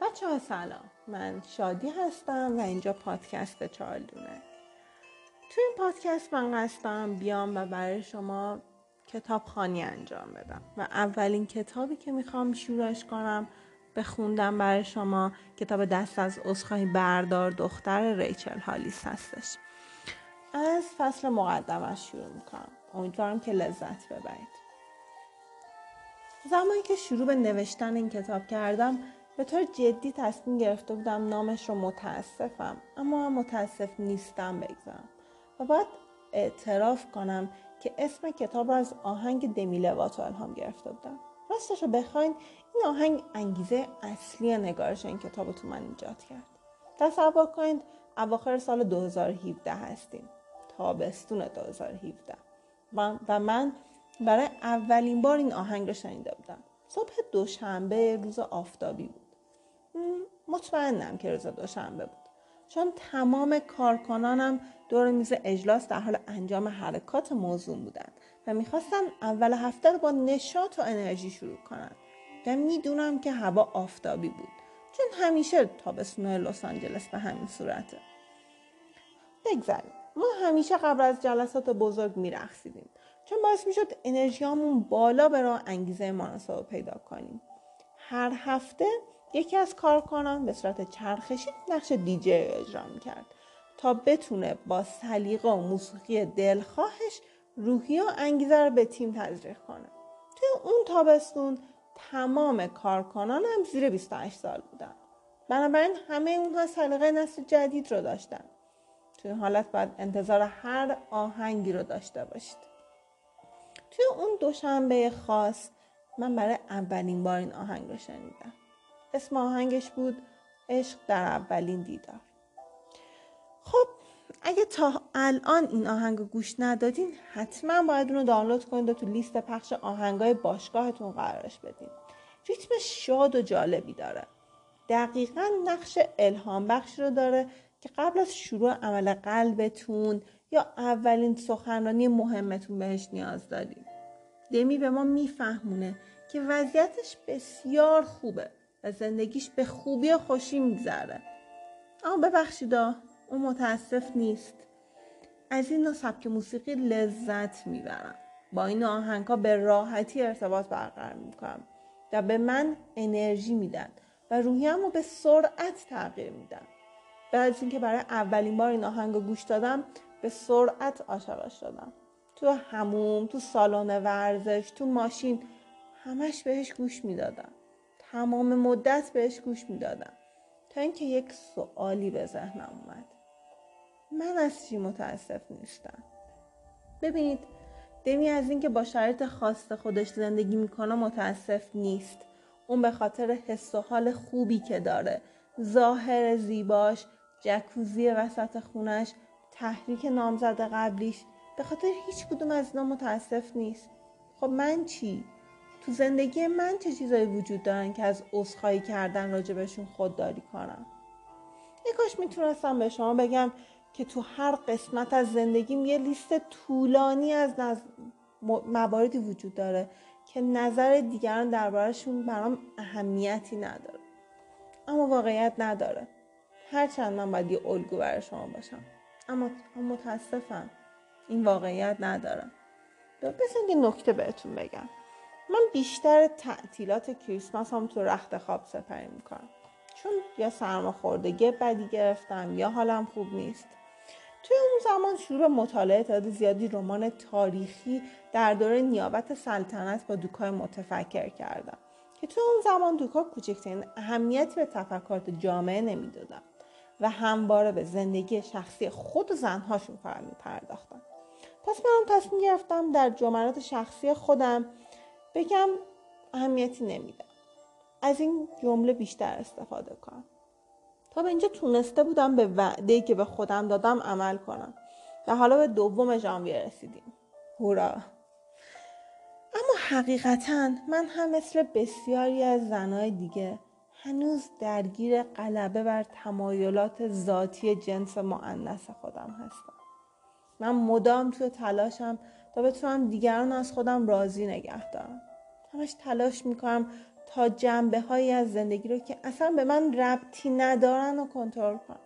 بچه ها سلام. من شادی هستم و اینجا پادکست چارلونه تو این پادکست من قصدم بیام و برای شما کتاب خانی انجام بدم و اولین کتابی که می‌خوام شروعش کنم به خوندم برای شما کتاب دست از اصخایی بردار دختر ریچل هالیس هستش. از فصل مقدمش شروع می‌کنم. امیدوارم که لذت ببرید. زمانی که شروع به نوشتن این کتاب کردم به طور جدی تصمیم گرفته بودم نامش رو متاسفم اما متاسف نیستم بگذارم و باید اعتراف کنم که اسم کتاب از آهنگ دمی لواتو الهام گرفته بودم. راستش رو بخواین این آهنگ انگیزه اصلی نگارش این کتاب رو تو من ایجاد کرد. تصور کنید اواخر سال 2017 هستیم تابستون 2017 و من برای اولین بار این آهنگ رو شنیده بودم. صبح دوشنبه روز آفتابی بود. مطمئنم که روز دوشنبه بود. چون تمام کارکنانم دور میز اجلاس در حال انجام حرکات موضوع بودند و می‌خواستن اول هفته رو با نشاط و انرژی شروع کنن. و می‌دونم که هوا آفتابی بود. چون همیشه تابستون لس آنجلس به همین صورته. بگذاریم. ما همیشه قبل از جلسات بزرگ میرخصیدیم چون باعث می‌شد انرژیامون بالا برای انگیزه مناسب پیدا کنیم. هر هفته یکی از کارکنان به صورت چرخشی نقش دیجی اجرا می‌کرد تا بتونه با سلیقه و موسیقی دلخواهش روحی و انگیزه رو به تیم تزریق کنه. توی اون تابستون تمام کارکنان هم زیر 28 سال بودن. بنابراین همه اونها سلیقه نسل جدید رو داشتن. توی این حالت باید انتظار هر آهنگی رو داشته باشید. توی اون دوشنبه خاص من برای اولین بار این آهنگ رو شنیدم. اسم آهنگش بود عشق در اولین دیدار. خب اگه تا الان این آهنگ گوش ندادین حتما باید اونو دانلود کنید و تو لیست پخش آهنگای باشگاهتون قرارش بدین. ریتم شاد و جالبی داره. دقیقا نقش الهام بخش رو داره که قبل از شروع عمل قلبتون یا اولین سخنرانی مهمتون بهش نیاز دارید دمی به ما میفهمونه که وضعیتش بسیار خوبه. و زندگیش به خوبی و خوشی میگذره. اما ببخشیدا اون متاسف نیست. از این نوع سبک موسیقی لذت می‌برم. با این آهنگ ها به راحتی ارتباط برقرار می‌کنم و به من انرژی میدن و روحیم رو به سرعت تغییر میدن. بعد از اینکه برای اولین بار این آهنگ رو گوش دادم به سرعت عاشقش شدم. تو هموم تو سالن ورزش تو ماشین همش بهش گوش می‌دادم. تمام مدت بهش گوش می‌دادم. تا اینکه یک سوالی به ذهنم اومد. من از چی متاسف نیستم؟ ببینید دمی از اینکه با شرایط خاص خودش زندگی می‌کنه متاسف نیست. اون به خاطر حس و حال خوبی که داره. ظاهر زیباش جکوزی وسط خونش تحریک نامزد قبلیش به خاطر هیچ کدوم از اینا متاسف نیست. خب من چی؟ تو زندگی من چه چیزایی وجود دارن که از عذرخواهی کردن راجبشون خودداری کنم؟ یه کاش می‌تونستم به شما بگم که تو هر قسمت از زندگیم یه لیست طولانی از نز... مواردی وجود داره که نظر دیگران دربارهشون برام اهمیتی نداره. اما واقعیت نداره. هرچند من باید یه الگو برای شما باشم. اما متاسفم. این واقعیت ندارم بسید یه نکته بهتون بگم. من بیشتر تعطیلات کریسمس هم تو رخت خواب سپری می‌کنم. چون یا سرماخوردگی بدی گرفتم یا حالم خوب نیست. توی اون زمان شروع به مطالعه تعداد زیادی رمان تاریخی در دوره نیابت سلطنت با دوکای متفکر کردم. که توی اون زمان دوکا کوچکترین اهمیتی به تفکرات جامعه نمی‌دادم و همواره به زندگی شخصی خود و زنهاشون فقط میپرداختم پس منم تصمیم گرفتم در جملات شخصی خودم بگم اهمیتی نمیدم از این جمله بیشتر استفاده کنم. تا به اینجا تونسته بودم به وعده که به خودم دادم عمل کنم. و حالا به دوم ژانویه رسیدیم. هورا. اما حقیقتا من هم مثل بسیاری از زنهای دیگه هنوز درگیر غلبه بر تمایلات ذاتی جنس معنس خودم هستم. من مدام توی تلاشم تا بتونم دیگران از خودم راضی نگه دارم. همش تلاش می‌کنم تا جنبه هایی از زندگی رو که اصلا به من ربطی ندارن و کنترل کنم.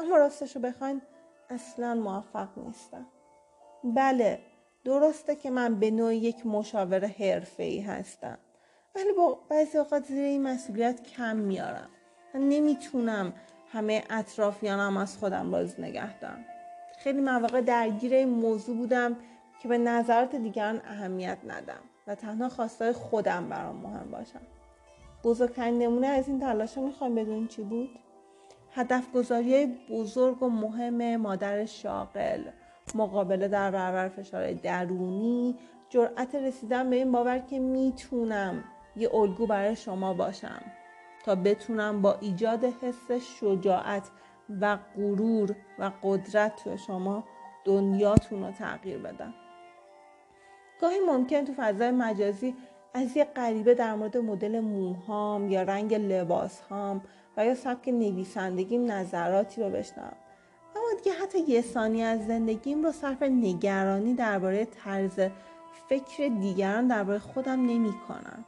اما راستش رو بخواین اصلا موفق نیستم. بله درسته که من به نوعی یک مشاور ای هستم. ولی با بعضی اوقات زیر این مسئولیت کم میارم. من نمی‌تونم همه اطرافیانم از خودم باز نگه دارم. خیلی مواقع درگیر این موضوع بودم که به نظرات دیگران اهمیت ندم و تنها خواستای خودم برام مهم باشم بزرگترین نمونه از این تلاش می‌خوام بدون چی بود؟ هدف گذاری بزرگ و مهم مادر شاغل مقابله در برابر فشار درونی جرأت رسیدن به این باور که می‌تونم یه الگو برای شما باشم تا بتونم با ایجاد حس شجاعت و غرور و قدرت تو شما دنیاتون رو تغییر بدم. گاهی ممکن تو فضای مجازی از یه غریبه در مورد مدل موهام یا رنگ لباسهام و یا سبک نویسندگیم نظراتی رو بشنم اما دیگه حتی یه ثانیه از زندگیم رو صرف نگرانی درباره طرز فکر دیگران درباره خودم نمی کنم.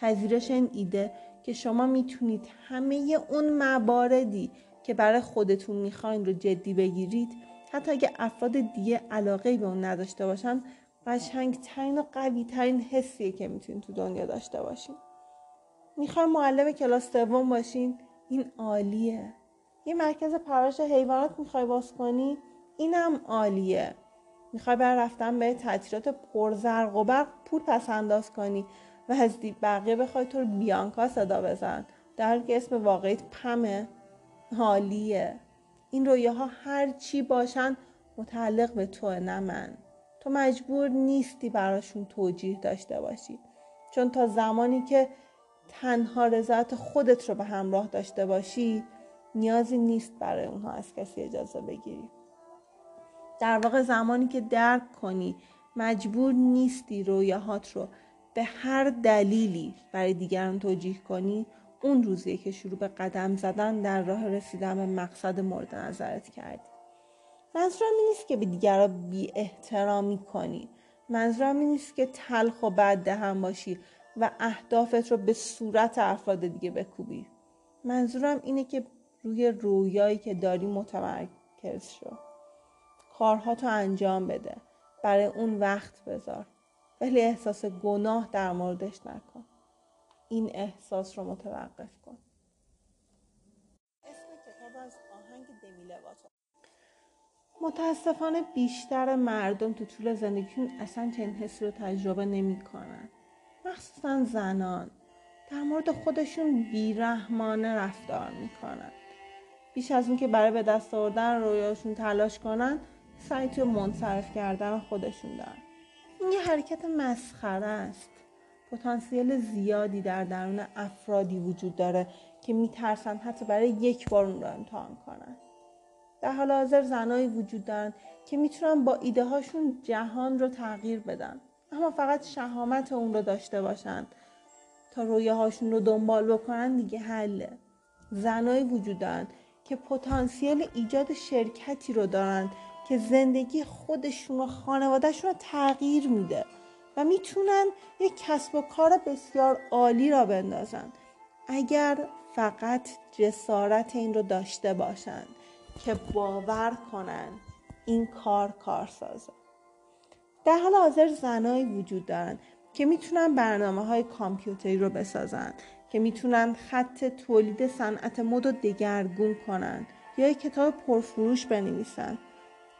پذیرش این ایده که شما می‌تونید همه اون مواردی که برای خودتون می‌خواین رو جدی بگیرید حتی اگه افراد دیگه علاقه به اون نداشته باشن قشنگترین و قوی ترین حسیه که می‌تونید تو دنیا داشته باشین. می‌خواین معلم کلاس سوم باشین. این عالیه. یه مرکز پرورش حیوانات می‌خوای باز کنی؟ اینم عالیه. می‌خوای بر رفتن به تعطیلات پرزرق و برق پول پس انداز کنی و از بقیه بخوای تو بیانکا صدا بزن. در که اسم واقعیت پمه. حالیه این رویاها هر چی باشن متعلق به تو نه من. تو مجبور نیستی براشون توجیه داشته باشی. چون تا زمانی که تنها رضایت خودت رو به همراه داشته باشی نیازی نیست برای اونها از کسی اجازه بگیری. در واقع زمانی که درک کنی مجبور نیستی رویاهات رو به هر دلیلی برای دیگران توجیه کنی اون روزیه که شروع به قدم زدن در راه رسیدن به مقصد مورد نظرت کردی. منظورم این نیست که به دیگران بی احترامی کنی. منظورم این نیست که تلخ و بد هم باشی و اهدافت رو به صورت افراد دیگه بکوبی. منظورم اینه که روی رویایی که داری متمرکز شو. کارها تو انجام بده. برای اون وقت بذار. ولی احساس گناه در موردش نکن. این احساس رو متوقف کن. اسم کتاب از آهنگ دمی متاسفانه بیشتر مردم تو طول زندگیشون اصلا چنین حسی رو تجربه نمی‌کنن. مخصوصا زنان. در مورد خودشون بیرحمانه رفتار می‌کنن. بیش از اون که برای به دست آوردن رویاشون تلاش کنن سعی توی منصرف کردن خودشون دارن. این یه حرکت مسخره است. پتانسیل زیادی در درون افرادی وجود داره که میترسن حتی برای یک بار اون رو امتحان کنن. در حال حاضر زنایی وجود دارن که می‌تونن با ایده هاشون جهان رو تغییر بدن. اما فقط شهامت اون رو داشته باشن. تا رویه هاشون رو دنبال بکنن دیگه حله. زنایی وجود دارن که پتانسیل ایجاد شرکتی رو دارن که زندگی خودشون و خانوادهشون رو تغییر میده و می‌تونن یک کسب و کار بسیار عالی را بندازن. اگر فقط جسارت این رو داشته باشند که باور کنن این کار کارسازه در حال حاضر زنایی وجود دارن که می‌تونن برنامه های کامپیوتری رو بسازن که می‌تونن خط تولید صنعت مد رو دگرگون کنن یا یک کتاب پرفروش بنویسن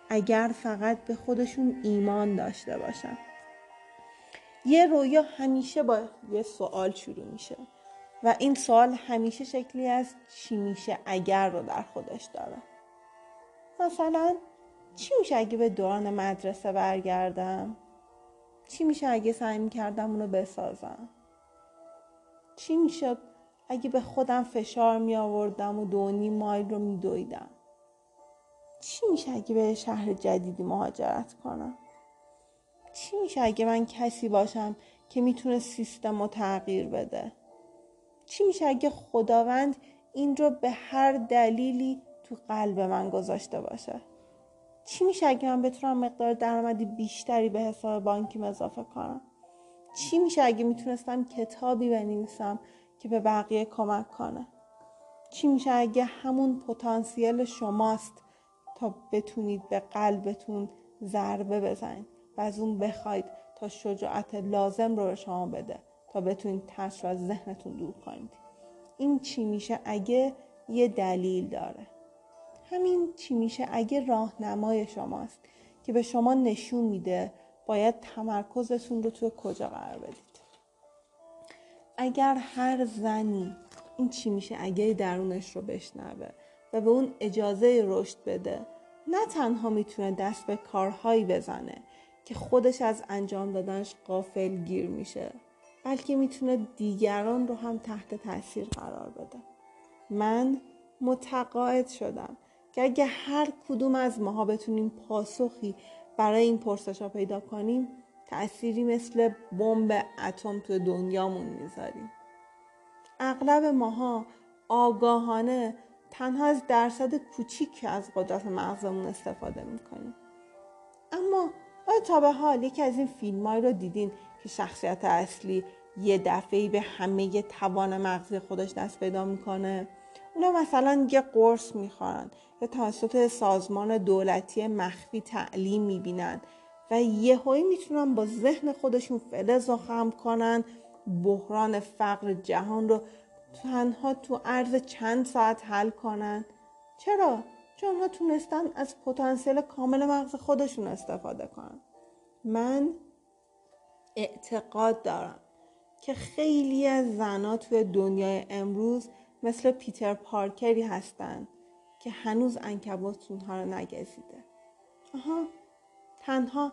اگر فقط به خودشون ایمان داشته باشن. یه رویا همیشه با یه سوال شروع میشه و این سوال همیشه شکلی از چی میشه اگر رو در خودش داره. مثلا چی میشه اگه به دوران مدرسه برگردم؟ چی میشه اگه سعی می‌کردم اونو بسازم؟ چی می‌شد اگه به خودم فشار می آوردم و دو نیم مایل رو میدویدم؟ چی میشه اگه به شهر جدیدی مهاجرت کنم؟ چی میشه اگه من کسی باشم که می‌تونه سیستم رو تغییر بده؟ چی میشه اگه خداوند این رو به هر دلیلی تو قلب من گذاشته باشه. چی میشه اگه من بتونم مقدار درآمدی بیشتری به حساب بانکیم اضافه کنم؟ چی میشه اگه می‌تونستم کتابی بنویسم که به بقیه کمک کنه؟ چی میشه اگه همون پتانسیل شماست تا بتونید به قلبتون ضربه بزنید و از اون بخواید تا شجاعت لازم رو به شما بده تا بتونید ترس رو از ذهنتون دور کنید؟ این چی میشه اگه یه دلیل داره. همین چی میشه؟ اگه راهنمای شماست که به شما نشون میده باید تمرکزتون رو توی کجا قرار بدید. اگر هر زنی این چی میشه اگه درونش رو بشنوه و به اون اجازه رشد بده نه تنها می‌تونه دست به کارهایی بزنه که خودش از انجام دادنش قافل گیر میشه بلکه می‌تونه دیگران رو هم تحت تاثیر قرار بده. من متقاعد شدم. که اگه هر کدوم از ماها بتونیم پاسخی برای این پرسش ها پیدا کنیم تأثیری مثل بمب اتم تو دنیامون می‌ذاریم. اغلب ماها آگاهانه تنها از درصد کوچیک از قدرت مغزمون استفاده می‌کنیم. اما آیا تا به حال یکی از این فیلم رو دیدین که شخصیت اصلی یه دفعه به همه توان مغزی خودش دست پیدا می‌کنه؟ اونا مثلا یه قرص می‌خورن یا توسط سازمان دولتی مخفی تعلیم می‌بینن و یهویی می‌تونن با ذهن خودشون فلز و خم کنن بحران فقر جهان رو تنها تو عرض چند ساعت حل کنن چرا؟ چون ها تونستن از پتانسیل کامل مغز خودشون استفاده کنن من اعتقاد دارم که خیلی از زنها توی دنیای امروز مثل پیتر پارکری هستن که هنوز انکبوت اونها رو نگزیده. آها تنها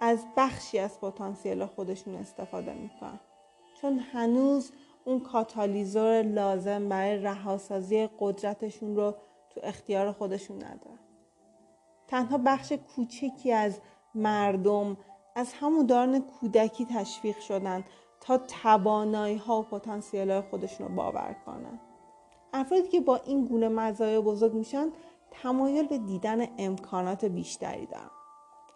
از بخشی از پتانسیل خودشون استفاده می‌کنن. چون هنوز اون کاتالیزور لازم برای رهاسازی قدرتشون رو تو اختیار خودشون ندارن. تنها بخش کوچکی از مردم از همون دارن کودکی تشویق شدن تا توانایی ها و پتانسیل های خودشون رو باور کنن. افرادی که با این گونه مزایا بزرگ میشن تمایل به دیدن امکانات بیشتری دارن.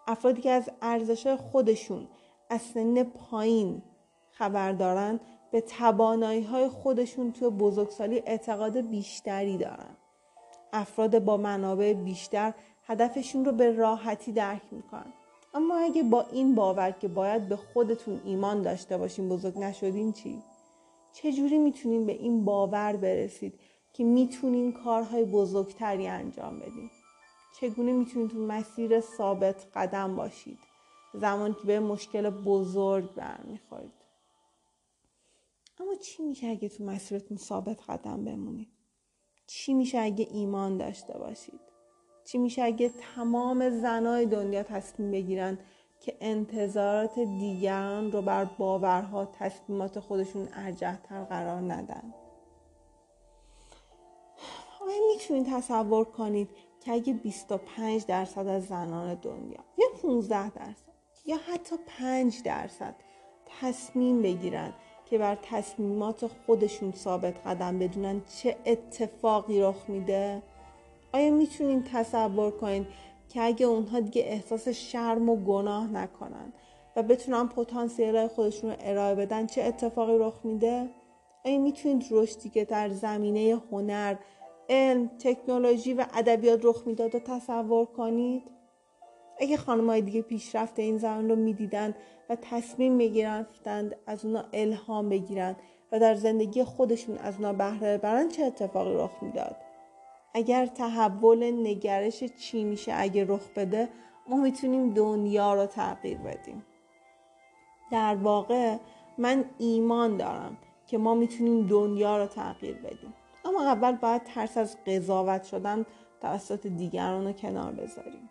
افرادی که از ارزش خودشون از سن پایین خبر دارن به توانایی های خودشون توی بزرگسالی اعتقاد بیشتری دارن. افراد با منابع بیشتر هدفشون رو به راحتی درک می‌کنن. اما اگه با این باور که باید به خودتون ایمان داشته باشین بزرگ نشدین چی؟ چجوری می‌تونین به این باور برسید که می‌تونین کارهای بزرگتری انجام بدین؟ چگونه می‌تونید تو مسیر ثابت قدم باشید؟ زمان که به مشکل بزرگ برمیخورید. اما چی میشه اگه تو مسیرتون ثابت قدم بمونید؟ چی میشه اگه ایمان داشته باشید؟ چی میشه اگه تمام زنای دنیا تصمیم بگیرن که انتظارات دیگران رو بر باورها تصمیمات خودشون ارجهتر قرار ندن؟ آیا می‌تونید تصور کنید که اگه 25 درصد از زنان دنیا یا 15 درصد یا حتی 5 درصد تصمیم بگیرن که بر تصمیمات خودشون ثابت قدم بدونن چه اتفاقی رخ میده آیا می‌تونین تصور کنید که اگه اونها دیگه احساس شرم و گناه نکنن و بتونن پتانسیل خودشون رو ارائه بدن چه اتفاقی رخ میده؟ آیا می‌تونید رشدی که در زمینه هنر علم تکنولوژی و ادبیات رخ می‌داد و تصور کنید؟ اگه خانمای دیگه پیشرفت این زمان رو می‌دیدن و تصمیم می‌گرفتند از اونا الهام بگیرن و در زندگی خودشون از اونا بهره ببرن چه اتفاقی رخ می‌داد؟ اگر تحول نگرش چی میشه اگه رخ بده ما می‌تونیم دنیا رو تغییر بدیم. در واقع من ایمان دارم که ما می‌تونیم دنیا رو تغییر بدیم. اما اول باید ترس از قضاوت شدن توسط دیگران رو کنار بذاریم.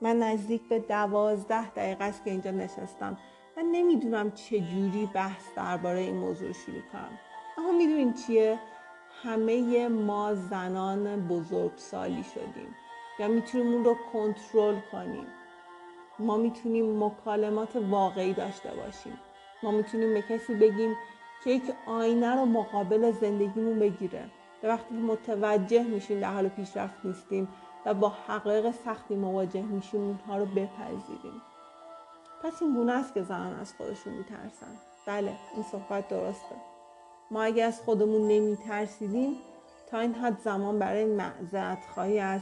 من نزدیک به دوازده دقیقه است که اینجا نشستم و نمی‌دونم چجوری بحث درباره این موضوع شروع کنم. اما می‌دونین چیه؟ همه ما زنان بزرگسالی شدیم یا می‌تونیم اون رو کنترل کنیم. ما می‌تونیم مکالمات واقعی داشته باشیم. ما می‌تونیم به کسی بگیم که یک آینه رو مقابل زندگیمون بگیره. به وقتی که متوجه میشیم در حال پیشرفت نیستیم و با حقایق سختی مواجه میشیم اونها رو بپذیریم. پس این گونه است که زنان از خودشون میترسن. بله این صحبت درسته. ما اگه از خودمون نمیترسیدیم تا این حد زمان برای معذرت خواهی از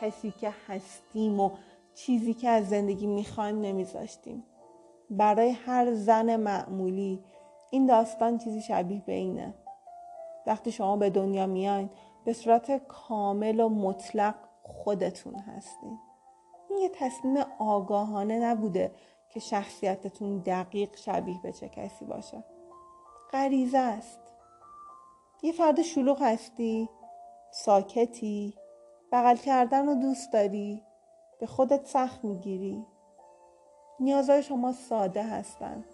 کسی که هستیم و چیزی که از زندگی می‌خوایم نمیذاشتیم. برای هر زن معمولی این داستان چیزی شبیه به اینه. وقتی شما به دنیا میاین به صورت کامل و مطلق خودتون هستین. این یه تصمیم آگاهانه نبوده که شخصیتتون دقیق شبیه به چه کسی باشه. غریزه است. یه فرد شلوغ هستی ساکتی بغل کردن رو دوست داری به خودت سخت می‌گیری. نیازهای شما ساده هستند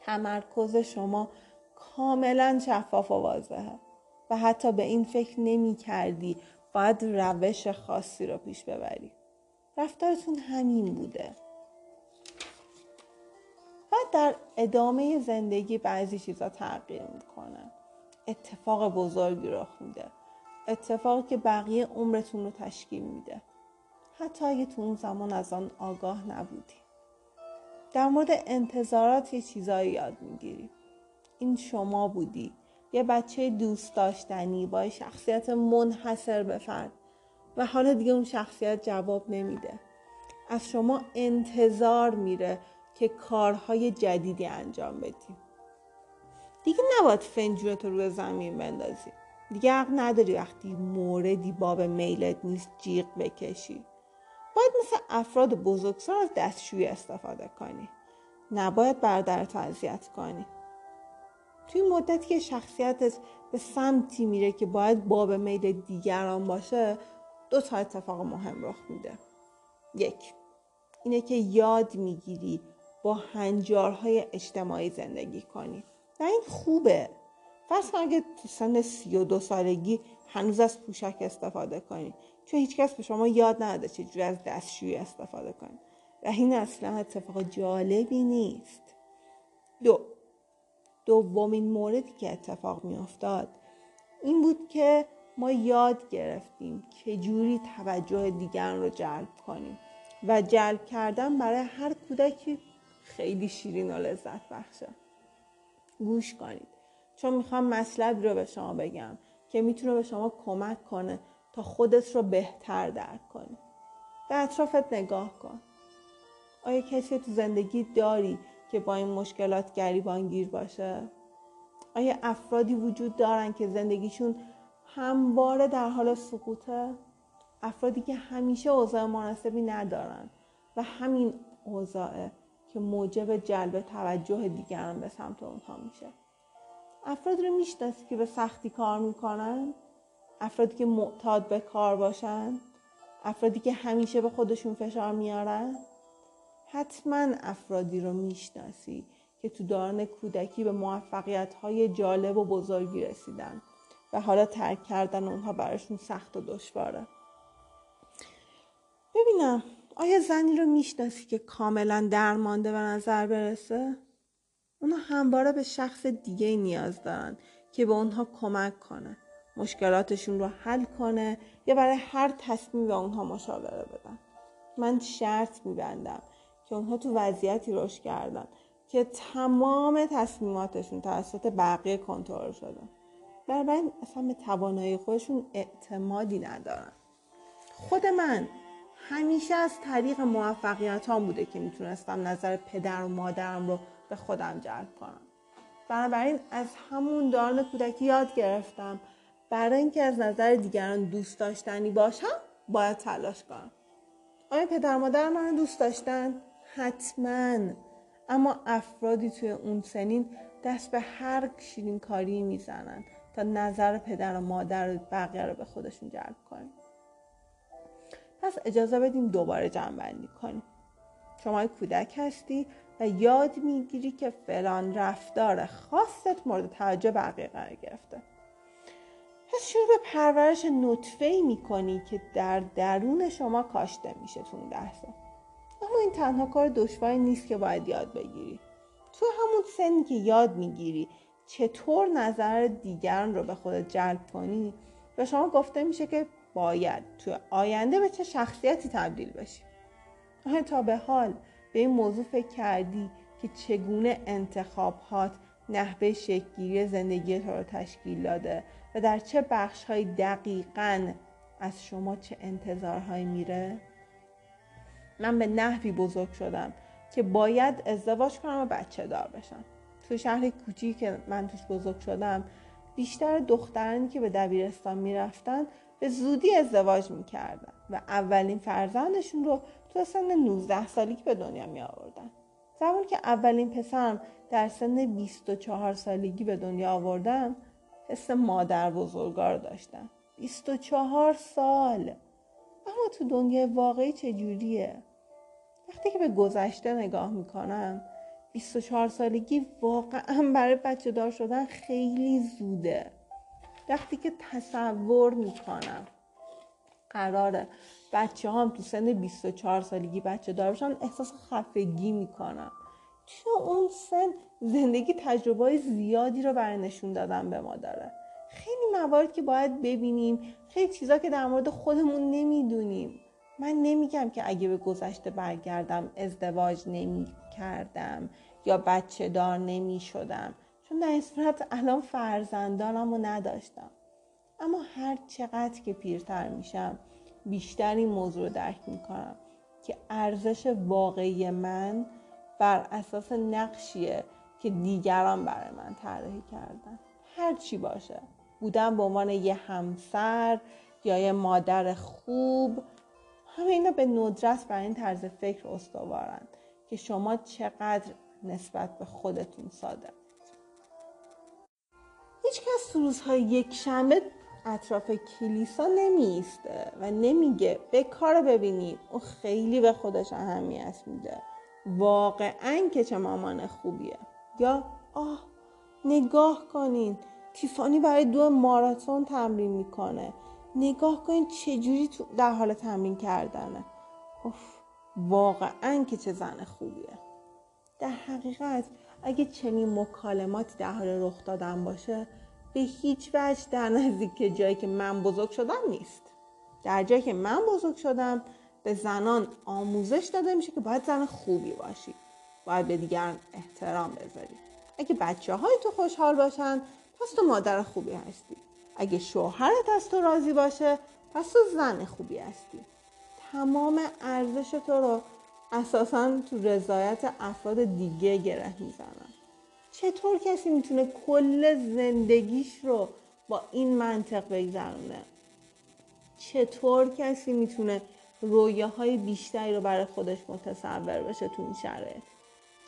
تمرکز شما کاملا شفاف و واضحه و حتی به این فکر نمی کردی باید روش خاصی رو پیش ببری. رفتارتون همین بوده. و در ادامه زندگی بعضی چیزا تغییر می‌کنه. اتفاق بزرگی رخ میده. اتفاقی که بقیه عمرتون رو تشکیل میده. حتی اگه تو اون زمان از آن آگاه نبودی. در مورد انتظارات یه چیزایی یاد می‌گیری. این شما بودی. یه بچه دوست داشتنی. با شخصیت منحصر به فرد. و حالا دیگه اون شخصیت جواب نمیده. از شما انتظار میره که کارهای جدیدی انجام بدی. دیگه نباید فنجونت رو روی زمین بندازی. دیگه حق نداری وقتی موردی باب میلت نیست جیغ بکشی. باید مثل افراد بزرگسال از دستشویی استفاده کنی. نباید برادرت اذیت کنی. توی مدتی که شخصیتت به سمتی میره که باید باب میل دیگران باشه دو تا اتفاق مهم رخ میده. یک اینه که یاد می‌گیری با هنجارهای اجتماعی زندگی کنی. و این خوبه. فرض کن اگه تو سن سی و دو سالگی هنوز از پوشک استفاده کنی. چون هیچکس به شما یاد نداده چجوری از دستشویی استفاده کنی و این اصلا اتفاق جالبی نیست. دو. دومین موردی که اتفاق می افتاد این بود که ما یاد گرفتیم که جوری توجه دیگران رو جلب کنیم. و جلب کردن برای هر کودکی خیلی شیرین و لذت بخشه. گوش کنید. چون می‌خوام مطلب رو به شما بگم که می‌تونه به شما کمک کنه خودت رو بهتر درک کنی. به اطرافت نگاه کن. آیا کسی تو زندگی داری که با این مشکلات گریبانگیر باشه؟ آیا افرادی وجود دارن که زندگیشون همواره در حال سقوطه؟ افرادی که همیشه اوضاع مناسبی ندارن و همین اوضاعه که موجب جلب توجه دیگران به سمت اونها میشه. افراد رو می‌شناسی که به سختی کار می‌کنن؟ افرادی که معتاد به کار باشن افرادی که همیشه به خودشون فشار میارن حتما افرادی رو می‌شناسی که تو دوران کودکی به موفقیت های جالب و بزرگی رسیدن و حالا ترک کردن اونها براشون سخت و دشواره ببینم آیا زنی رو می‌شناسی که کاملا درمانده به نظر برسه؟ اونا همواره به شخص دیگه نیاز دارن که به اونها کمک کنه مشکلاتشون رو حل کنه یا برای هر تصمیم به اونها مشاوره بدن. من شرط میبندم که اونها تو وضعیتی رشد کردن که تمام تصمیماتشون توسط بقیه کنترل شده. بنابراین اصلا به توانایی خودشون اعتمادی ندارن. خود من همیشه از طریق موفقیت هم بوده که می‌تونستم نظر پدر و مادرم رو به خودم جلب کنم. بنابراین از همون دوران کودکی یاد گرفتم. برای اینکه از نظر دیگران دوست داشتنی باشم باید تلاش کنم. آیا پدر مادر من دوست داشتن؟ حتما. اما افرادی توی اون سنین دست به هر شیرین کاری می‌زنن تا نظر پدر و مادر و بقیه رو به خودشون جلب کنیم. پس اجازه بدیم دوباره جمع کنیم. شما کودک هستی و یاد می‌گیری که فلان رفتار خاصت مورد توجه بقیه قرار گرفته. پس شروع به پرورش نطفه ای می‌کنی که در درون شما کاشته میشه تو اون لحظه. اما این تنها کار دشواری نیست که باید یاد بگیری. تو همون سنی که یاد می‌گیری چطور نظر دیگران رو به خودت جلب کنی به شما گفته میشه که باید تو آینده به چه شخصیتی تبدیل بشی. تا به حال به این موضوع فکر کردی که چگونه انتخابات نحوه شکلگیری زندگی تو رو تشکیل داده و در چه بخش های دقیقا از شما چه انتظارهایی میره؟ من به نحوی بزرگ شدم که باید ازدواج کنم و بچه دار بشم تو شهر کوچیکی که من توش بزرگ شدم بیشتر دخترانی که به دبیرستان می‌رفتن به زودی ازدواج می‌کردن و اولین فرزندشون رو تو سن 19 سالگی به دنیا می آوردن. زمانی که اولین پسرم در سن 24 سالگی به دنیا آوردم حس مادر بزرگار داشتم 24 سال. اما تو دنیای واقعی چجوریه؟ وقتی که به گذشته نگاه می‌کنم 24 سالگی واقعا برای بچه دار شدن خیلی زوده. وقتی که تصور می‌کنم قراره بچه هم تو سن 24 سالگی بچه دار بشن احساس خفگی می‌کنم. تو اون سن زندگی تجربه زیادی رو برای نشون دادن به ما داره. خیلی موارد که باید ببینیم خیلی چیزا که در مورد خودمون نمی‌دونیم. من نمیگم که اگه به گذشته برگردم ازدواج نمی کردم یا بچه دار نمی شدم چون در این صورت الان فرزندانم رو نداشتم. اما هر چقدر که پیرتر میشم بیشتر این موضوع رو درک می‌کنم که ارزش واقعی من بر اساس نقشیه که دیگران برای من طراحی کردن. هر چی باشه. بودن به عنوان یه همسر یا یه مادر خوب همه اینا به ندرت بر این طرز فکر استوارن که شما چقدر نسبت به خودتون صادق. هیچ کس تو روزهای یک شنبه اطراف کلیسا نمیسته و نمیگه به کار ببینید اون خیلی به خودش اهمیت میده. واقعا که چه مامان خوبیه. یا آه نگاه کنین. تیفانی برای دو ماراتون تمرین می‌کنه. نگاه کنین چجوری در حال تمرین کردنه. اوف واقعا که چه زن خوبیه. در حقیقت اگه چنین مکالماتی در حال رخ دادن باشه به هیچ وجه در نزدیک جایی که من بزرگ شدم نیست. در جایی که من بزرگ شدم به زنان آموزش داده میشه که باید زن خوبی باشی. باید به دیگران احترام بذاری. اگه بچه های تو خوشحال باشن پس تو مادر خوبی هستی. اگه شوهرت از تو راضی باشه پس تو زن خوبی هستی. تمام ارزش تو رو اساسا تو رضایت افراد دیگه گره می‌زنن. چطور کسی می‌تونه کل زندگیش رو با این منطق بگذرونه؟ چطور کسی می‌تونه رویاهای بیشتری رو برای خودش متصور بشه تو این شرایط.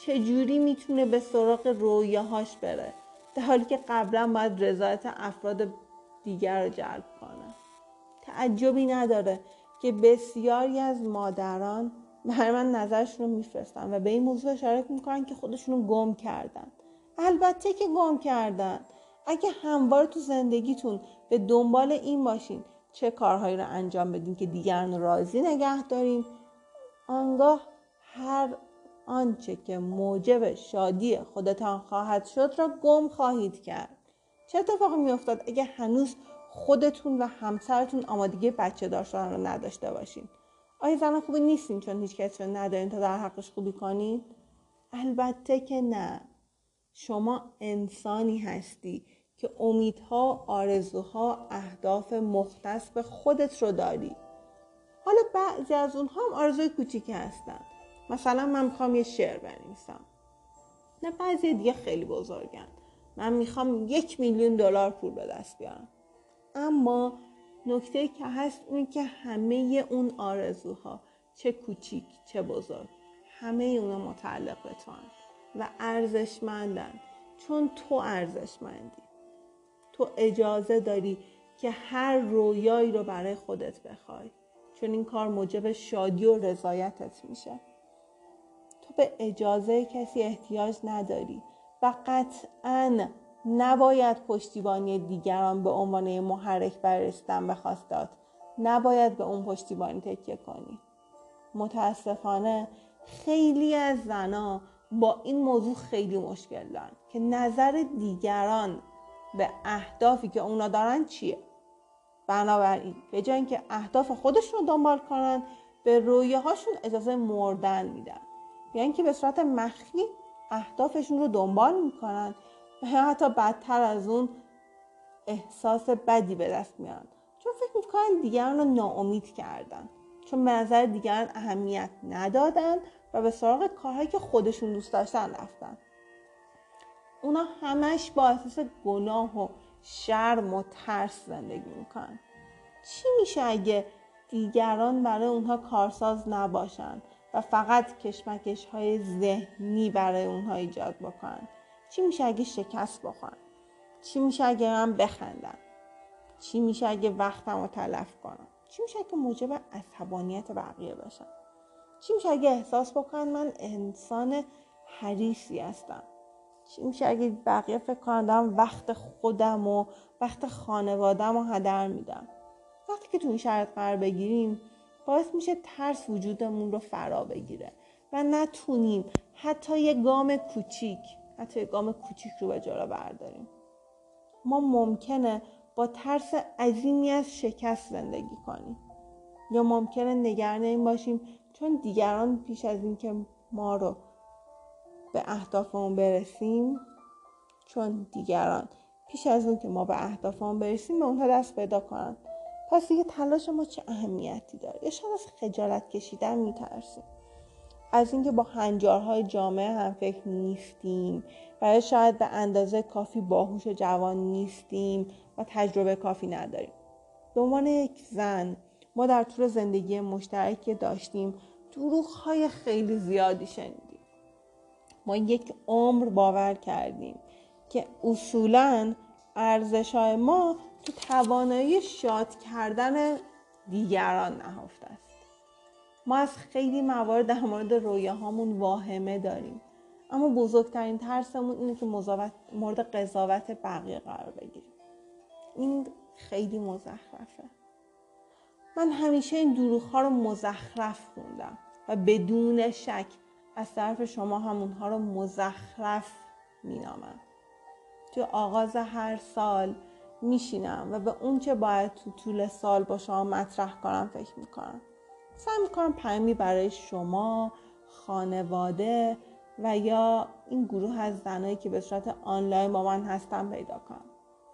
چجوری می‌تونه به سراغ رویاهاش بره؟ در حالی که قبلا باید رضایت افراد دیگر رو جلب کنه. تعجبی نداره که بسیاری از مادران برای من نظرشون رو میفرستن و به این موضوع اشاره می‌کنن که خودشون رو گم کردن. البته که گم کردن. اگه همواره تو زندگیتون به دنبال این باشین چه کارهایی رو انجام بدین که دیگران راضی نگه دارین. آنگاه هر آنچه که موجب شادی خودتان خواهد شد را گم خواهید کرد. چه اتفاقی میافتاد اگه هنوز خودتون و همسرتون آمادگی بچه داشتن رو نداشته باشین؟ آیا زن خوبی نیستین چون هیچ کسی رو ندارین تا در حقش خوبی کنین؟ البته که نه. شما انسانی هستی. که امیدها، آرزوها، اهداف مختص به خودت رو داری. حالا بعضی از اونها هم آرزوی کوچیکی هستن. مثلا من می‌خوام یه شعر بنویسم. نه بعضی دیگه خیلی بزرگن. من می‌خوام یک میلیون دلار پول به دست بیارم. اما نکته که هست اون که همه اون آرزوها چه کوچیک چه بزرگ همه اونا متعلق به تو و ارزشمندن. چون تو ارزشمندی. تو اجازه داری که هر رویایی رو برای خودت بخوای. چون این کار موجب شادی و رضایتت میشه. تو به اجازه کسی احتیاج نداری و قطعا نباید پشتیبانی دیگران به عنوان محرک برستن به خواستات نباید به اون پشتیبانی تکیه کنی. متاسفانه خیلی از زنا با این موضوع خیلی مشکل دارن که نظر دیگران به اهدافی که اونا دارن چیه؟ بنابراین به جای اینکه اهداف خودشون رو دنبال کنن به رویه هاشون اجازه مردن میدن. یعنی که به صورت مخفی اهدافشون رو دنبال می‌کنن و حتی بدتر از اون احساس بدی به دست میارن. چون فکر می‌کنن دیگران رو ناامید کردن. چون به نظر دیگران اهمیت ندادن و به سراغ کارهایی که خودشون دوست داشتن رفتن. اونا همش با احساس گناه و شرم و ترس زندگی می‌کنن. چی میشه اگه دیگران برای اونها کارساز نباشن و فقط کشمکش های ذهنی برای اونها ایجاد بکنن؟ چی میشه اگه شکست بخورن؟ چی میشه اگه من بخندم؟ چی میشه اگه وقتم رو تلف کنم؟ چی میشه اگه موجب عصبانیت بقیه باشم؟ چی میشه اگه احساس بکنن من انسان حریصی هستم؟ میشه اگه بقیه فکر کنن وقت خودم و وقت خانوادم رو هدر میدم؟ وقتی که تو این شرط قرار بگیریم باعث میشه ترس وجودمون رو فرا بگیره و نتونیم حتی یه گام کوچیک حتی یه گام کوچیک رو به جلو برداریم. ما ممکنه با ترس عظیمی از شکست زندگی کنیم. یا ممکنه نگران این باشیم چون دیگران پیش از اینکه ما رو به اهدافمون برسیم چون دیگران. پیش از اون که ما به اهدافمون برسیم به اونها دست پیدا کنن. پس دیگه تلاش ما چه اهمیتی داره؟ یا شاید از خجالت کشیدن میترسیم. از اینکه با هنجارهای جامعه هم فکر نیستیم و شاید به اندازه کافی باهوش و جوان نیستیم و تجربه کافی نداریم. به عنوان یک زن ما در طول زندگی مشترکی داشتیم دروغ های خیلی زیادی شنیدیم. ما یک عمر باور کردیم که اصولا ارزش های ما تو توانایی شاد کردن دیگران نهفته است. ما از خیلی موارد در مورد رویاهامون واهمه داریم. اما بزرگترین ترسمون اینه که مورد قضاوت بقیه قرار بگیریم. این خیلی مزخرفه. من همیشه این دروغ ها رو مزخرف خوندم و بدون شک از طرف شما همونها رو مزخرف مینامم. تو آغاز هر سال میشینم و به اون چه باید تو طول سال با شما مطرح کنم فکر می‌کنم. سعی می‌کنم پیامی برای شما خانواده و یا این گروه از زنایی که به صورت آنلاین با من هستم پیدا کنم.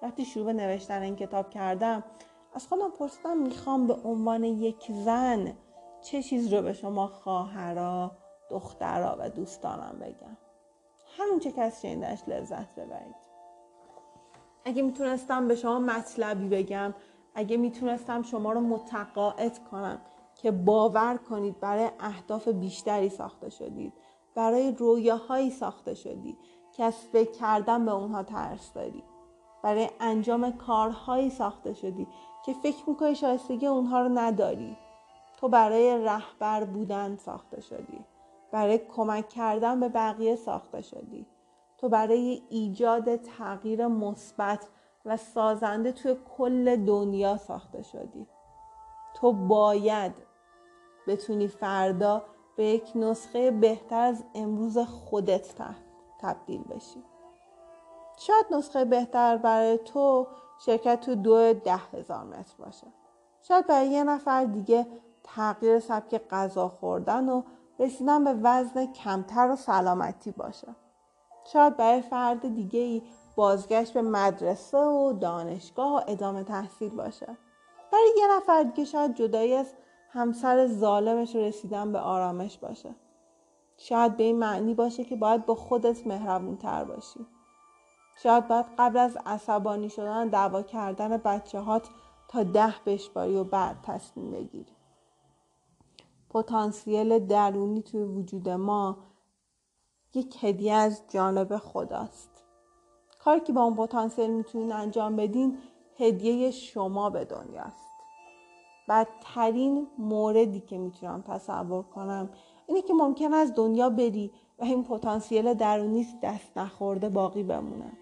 وقتی شروع به نوشتن این کتاب کردم از خودم پرسیدم می‌خوام به عنوان یک زن چه چیز رو به شما خواهرا دخترا و دوستانم بگم. همون چه کسی شنیدنش لذت ببرید. اگه می‌تونستم به شما مطلبی بگم اگه می‌تونستم شما رو متقاعد کنم که باور کنید برای اهداف بیشتری ساخته شدید برای رویاهایی ساخته شدی که از فکر کردن به اونها ترس داری برای انجام کارهایی ساخته شدی که فکر می‌کنی شایستگی اونها رو نداری تو برای رهبر بودن ساخته شدی. برای کمک کردن به بقیه ساخته شدی. تو برای ایجاد تغییر مثبت و سازنده توی کل دنیا ساخته شدی. تو باید بتونی فردا به یک نسخه بهتر از امروز خودت تبدیل بشی. شاید نسخه بهتر برای تو شرکت تو دو ده هزار متر باشه. شاید برای یه نفر دیگه تغییر سبک غذا خوردن و رسیدن به وزن کمتر و سلامتی باشه. شاید برای فرد دیگه ای بازگشت به مدرسه و دانشگاه و ادامه تحصیل باشه. برای یه نفر دیگه شاید جدایی از همسر ظالمش رسیدن به آرامش باشه. شاید به این معنی باشه که باید با خودت مهربون تر باشی. شاید باید قبل از عصبانی شدن دعوا کردن بچه هات تا ده بشباری و بعد تصمیم بگیری. پتانسیل درونی توی وجود ما یک هدیه از جانب خداست. کاری که با اون پتانسیل می‌تونین انجام بدین هدیه شما به دنیاست بدترین موردی که می‌تونم تصور کنم اینه که ممکن از دنیا بری و این پتانسیل درونی دست نخورده باقی بمونه.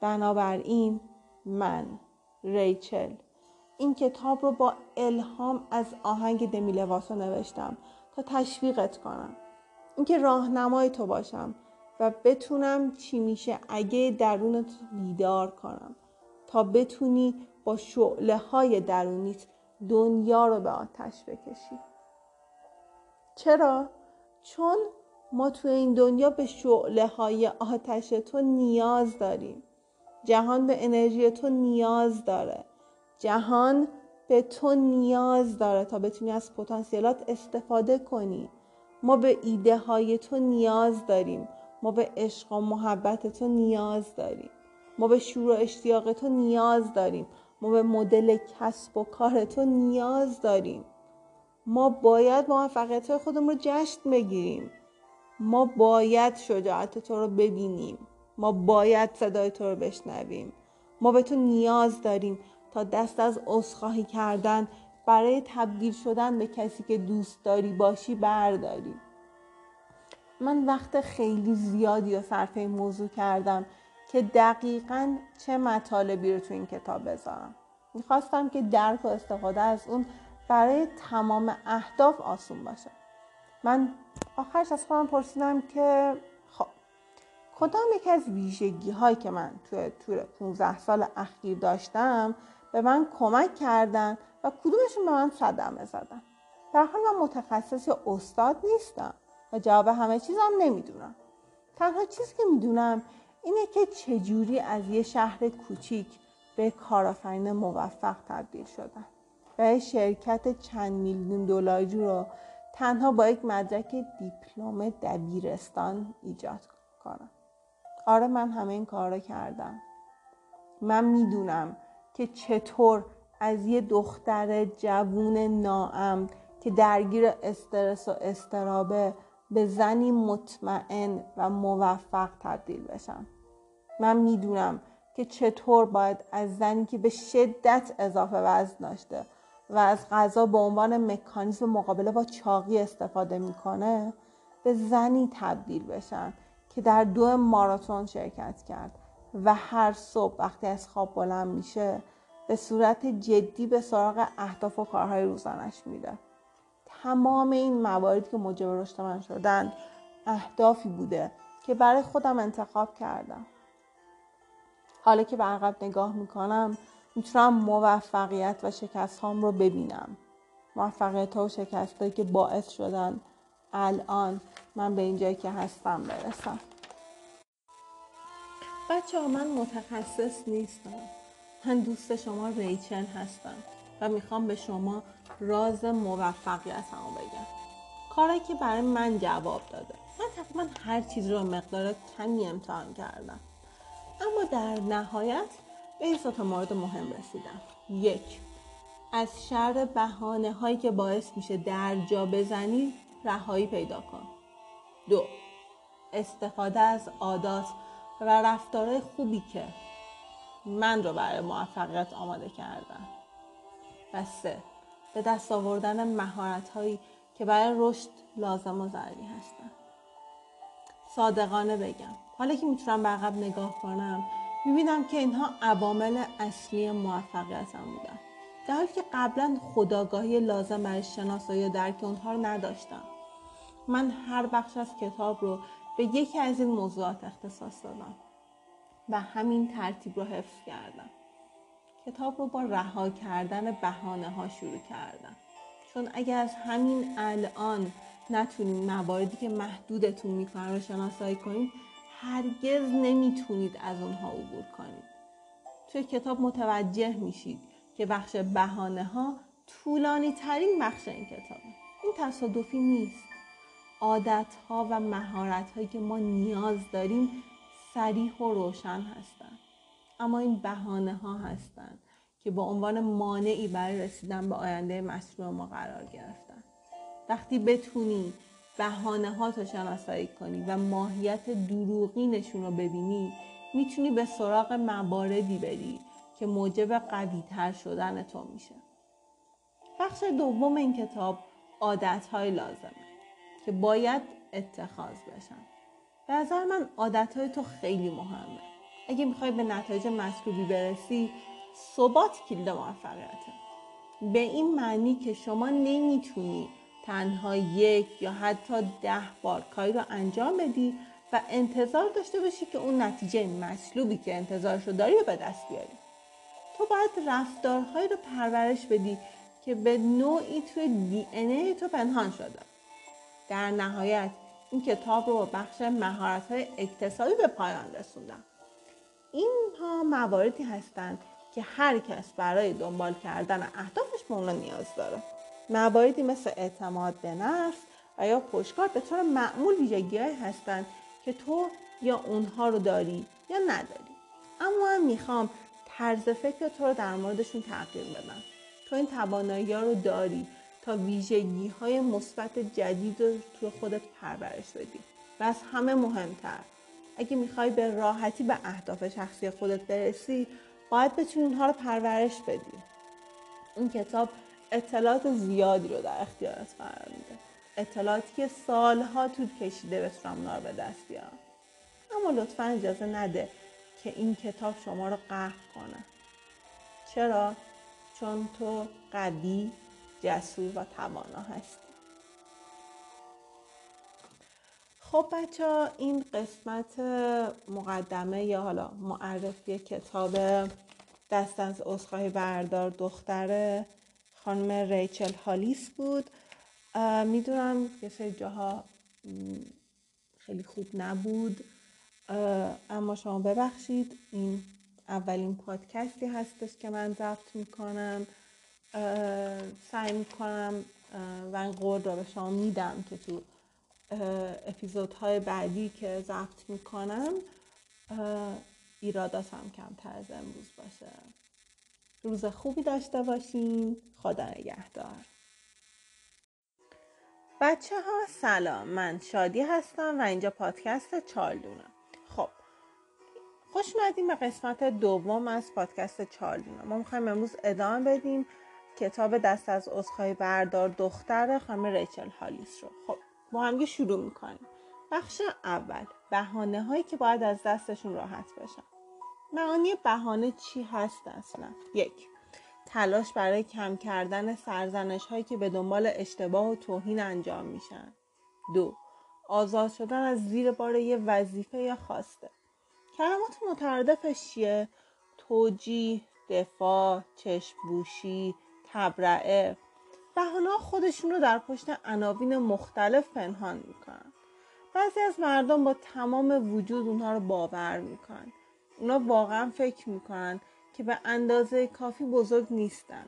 بنابراین من ریچل این کتاب رو با الهام از آهنگ دمی لواسو نوشتم تا تشویقت کنم. اینکه راهنمای تو باشم و بتونم چی میشه اگه درونت بیدار کنم. تا بتونی با شعله های درونیت دنیا رو به آتش بکشی. چرا؟ چون ما تو این دنیا به شعله های آتش تو نیاز داریم. جهان به انرژی تو نیاز داره. جهان به تو نیاز داره تا بتونی از پتانسیلات استفاده کنی. ما به ایده های تو نیاز داریم. ما به عشق و محبت تو نیاز داریم. ما به شور و اشتیاق تو نیاز داریم. ما به مدل کسب و کار تو نیاز داریم. ما باید موفقیت خودمون رو جشن بگیریم. ما باید شجاعت تو رو ببینیم. ما باید صدای تو رو بشنویم. ما به تو نیاز داریم. تا دست از عذرخواهی کردن برای تبدیل شدن به کسی که دوست داری باشی برداری. من وقت خیلی زیادی رو صرف این موضوع کردم که دقیقا چه مطالبی رو تو این کتاب بذارم. می‌خواستم که درک و استفاده از اون برای تمام اهداف آسون باشه. من آخرش از خودم پرسیدم که خب کدام یکی از ویژگی هایی که من توی طول 15 سال اخیر داشتم به من کمک کردن و کدومشون به من صدمه زدن. در حال من متخصص یا استاد نیستم و جواب همه چیزم نمی‌دونم. تنها چیزی که می‌دونم اینه که چجوری از یه شهر کوچیک به کارآفرین موفق تبدیل شدن و شرکت چند میلیون دلاری رو تنها با یک مدرک دیپلم دبیرستان ایجاد کنم. آره من همه این کار رو کردم. من می‌دونم که چطور از یه دختر جوون ناام که درگیر استرس و استرابه به زنی مطمئن و موفق تبدیل بشم. من می‌دونم که چطور باید از زنی که به شدت اضافه وزن داشته و از غذا به عنوان مکانیزم مقابله با چاقی استفاده می‌کنه به زنی تبدیل بشن که در دو ماراتون شرکت کرد. و هر صبح وقتی از خواب بلند میشه به صورت جدی به سراغ اهداف و کارهای روزانش میره. تمام این مواردی که موجب رشد من شدن اهدافی بوده که برای خودم انتخاب کردم. حالا که به عقب نگاه می‌کنم می‌تونم موفقیت و شکست هام رو ببینم. موفقیت ها و شکست هایی که باعث شدن الان من به اینجایی که هستم برسم. بچه ها من متخصص نیستم. من دوست شما ریچل هستم و می‌خوام به شما راز موفقیت هم بگم. کاری که برای من جواب داده. من تقریبا هر چیز رو مقدار کمی امتحان کردم. اما در نهایت به این تا مورد مهم رسیدم. یک از شر بهانه هایی که باعث میشه در جا بزنی رهایی پیدا کن. دو استفاده از عادات و رفتارهای خوبی که من رو برای موفقیت آماده کردن. و سه به دست آوردن مهارت هایی که برای رشد لازم و ضروری هستن. صادقانه بگم. حالا که می‌تونم به عقب نگاه کنم می‌بینم که اینها عوامل اصلی موفقیتم بودن. در حالی که قبلا خداگاهی لازم برای شناسایی و درک اونها رو نداشتم. من هر بخش از کتاب رو به یکی از این موضوعات اختصاص دادم و همین ترتیب رو حفظ کردم. کتاب رو با رها کردن بهانه ها شروع کردم. چون اگر از همین الان نتونید مواردی که محدودتون می‌کنن رو شناسایی کنید هرگز نمی‌تونید از اونها عبور کنید. توی کتاب متوجه میشید که بخش بهانه ها طولانی ترین بخش این کتابه. این تصادفی نیست. عادت ها و مهارت هایی که ما نیاز داریم سریح و روشن هستند. اما این بهانه ها هستند که به عنوان مانعی برای رسیدن به آینده مشروع ما قرار گرفتن. وقتی بتونی بهانه ها تو شناسایی کنی و ماهیت دروغینشون رو ببینی می‌تونی به سراغ مواردی بری که موجب قوی تر شدن تو میشه. بخش دوم این کتاب عادت های لازمه. که باید اتخاذ بشن. به نظر من عادت های تو خیلی مهمه. اگه می‌خوای به نتایج مطلوبی برسی ثبات کلید موفقیته. به این معنی که شما نمی‌تونی تنها یک یا حتی ده بار کاری رو انجام بدی و انتظار داشته باشی که اون نتیجه مطلوبی که انتظارشو داری رو به دست بیاری. تو باید رفتارهایی رو پرورش بدی که به نوعی توی دی تو پنهان شده. در نهایت این کتاب رو بخش مهارت های اکتسابی به پایان رسوندم. اینها مواردی هستند که هر کس برای دنبال کردن اهدافش به اونا نیاز داره. مواردی مثل اعتماد به نفس و یا پشکار به طور معمول ویژگی هستند که تو یا اونها رو داری یا نداری. اما من می‌خوام طرز فکر تو رو در موردشون تغییر بدم. تو این توانایی رو داری تا ویژگی های مثبت جدید رو تو خودت پرورش بدی. و از همه مهمتر اگه می‌خوای به راحتی به اهداف شخصی خودت برسی باید بتونی اونها رو پرورش بدی. این کتاب اطلاعات زیادی رو در اختیارت قرار میده. اطلاعاتی که سالها طول کشیده اونا رو به دست بیارم اما لطفا اجازه نده که این کتاب شما رو قهر کنه. چرا؟ چون تو قوی، جسور و توانا هستی خب بچه ها این قسمت مقدمه یا حالا معرفی کتاب دست از اصخای بردار دختر خانم ریچل هالیس بود. می‌دونم یه سری جاها خیلی خوب نبود. اما شما ببخشید این اولین پادکستی هستش که من ضبط می‌کنم. سعی می‌کنم و این قول را به شما میدم که تو اپیزودهای بعدی که ضبط می‌کنم ایرادات هم کمتر از امروز باشه. روز خوبی داشته باشین. خدا نگهدار. بچه ها سلام. من شادی هستم و اینجا پادکست چالدونم خب خوش اومدیم به قسمت دوم از پادکست چالدونم ما می‌خوایم امروز ادامه بدیم. کتاب دست از عذرخواهی بردار دختر خانم ریچل هالیس رو. خب با همگه شروع می‌کنیم. بخش اول بهانه هایی که باید از دستشون راحت بشن معانی بهانه چی هست اصلا؟ یک تلاش برای کم کردن سرزنش هایی که به دنبال اشتباه و توهین انجام میشن. دو آزاد شدن از زیر بار یه وظیفه یا خواسته. کلمات متردفش چیه؟ توجیه دفاع چشمبوشی تبرعه. بهانه خودشون رو در پشت عناوین مختلف پنهان می‌کنن. بعضی از مردم با تمام وجود اونها رو باور می‌کنن. اونا واقعا فکر می‌کنن که به اندازه کافی بزرگ نیستن.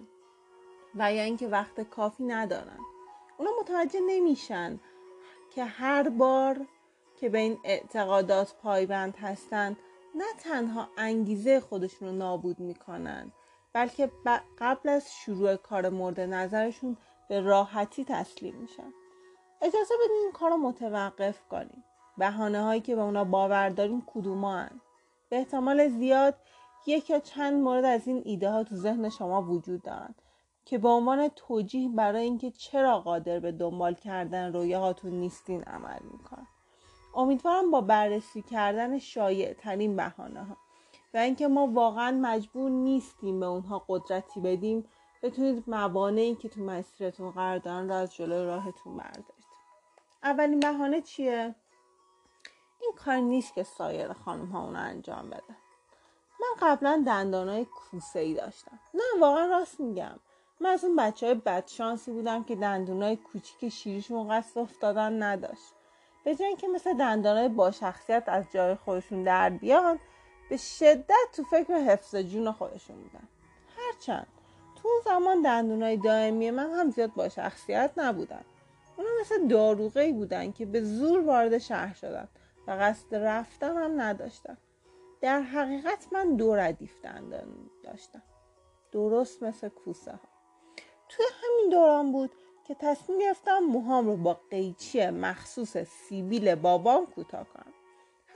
و یا اینکه وقت کافی ندارن. اونا متوجه نمیشن که هر بار که به این اعتقادات پایبند هستند نه تنها انگیزه خودشون رو نابود می‌کنن بلکه قبل از شروع کار مورد نظرشون به راحتی تسلیم میشن. اجازه بدین این کار رو متوقف کنیم. بهانه هایی که به اونا باور داریم کدومان به احتمال زیاد یک یا چند مورد از این ایده ها تو ذهن شما وجود دارن که به عنوان توجیه برای اینکه چرا قادر به دنبال کردن رویاهاتون نیستین عمل می‌کنن. امیدوارم با بررسی کردن شایع ترین بهانه ها و اینکه ما واقعا مجبور نیستیم به اونها قدرتی بدیم بتونید موانعی که تو مسیرتون قرار دارن رو از جلوی راهتون بردارید. اولین بهانه چیه؟ این کار نیست که سایر خانم ها انجام بده. من قبلا دندانای کوسه ای داشتم. نه واقعا راست میگم. من از اون بچه های بدشانسی بودم که دندونای کوچیک شیریشون قصد افتادن نداشت. به جای اینکه مثل دندانای با شخصیت از جای خودشون در بیان به شدت تو فکر حفظ جون خودشون بودن. هرچند تو اون زمان دندونای دائمی من هم زیاد با شخصیت نبودن. اونا مثل داروغه بودن که به زور وارد شهر شدن و قصد رفتن هم نداشتن. در حقیقت من دو ردیف دندان داشتم. درست مثل کوسه ها توی همین دوران بود که تصمیم گرفتم موهام رو با قیچی مخصوص سیبیل بابام کوتاه کنم.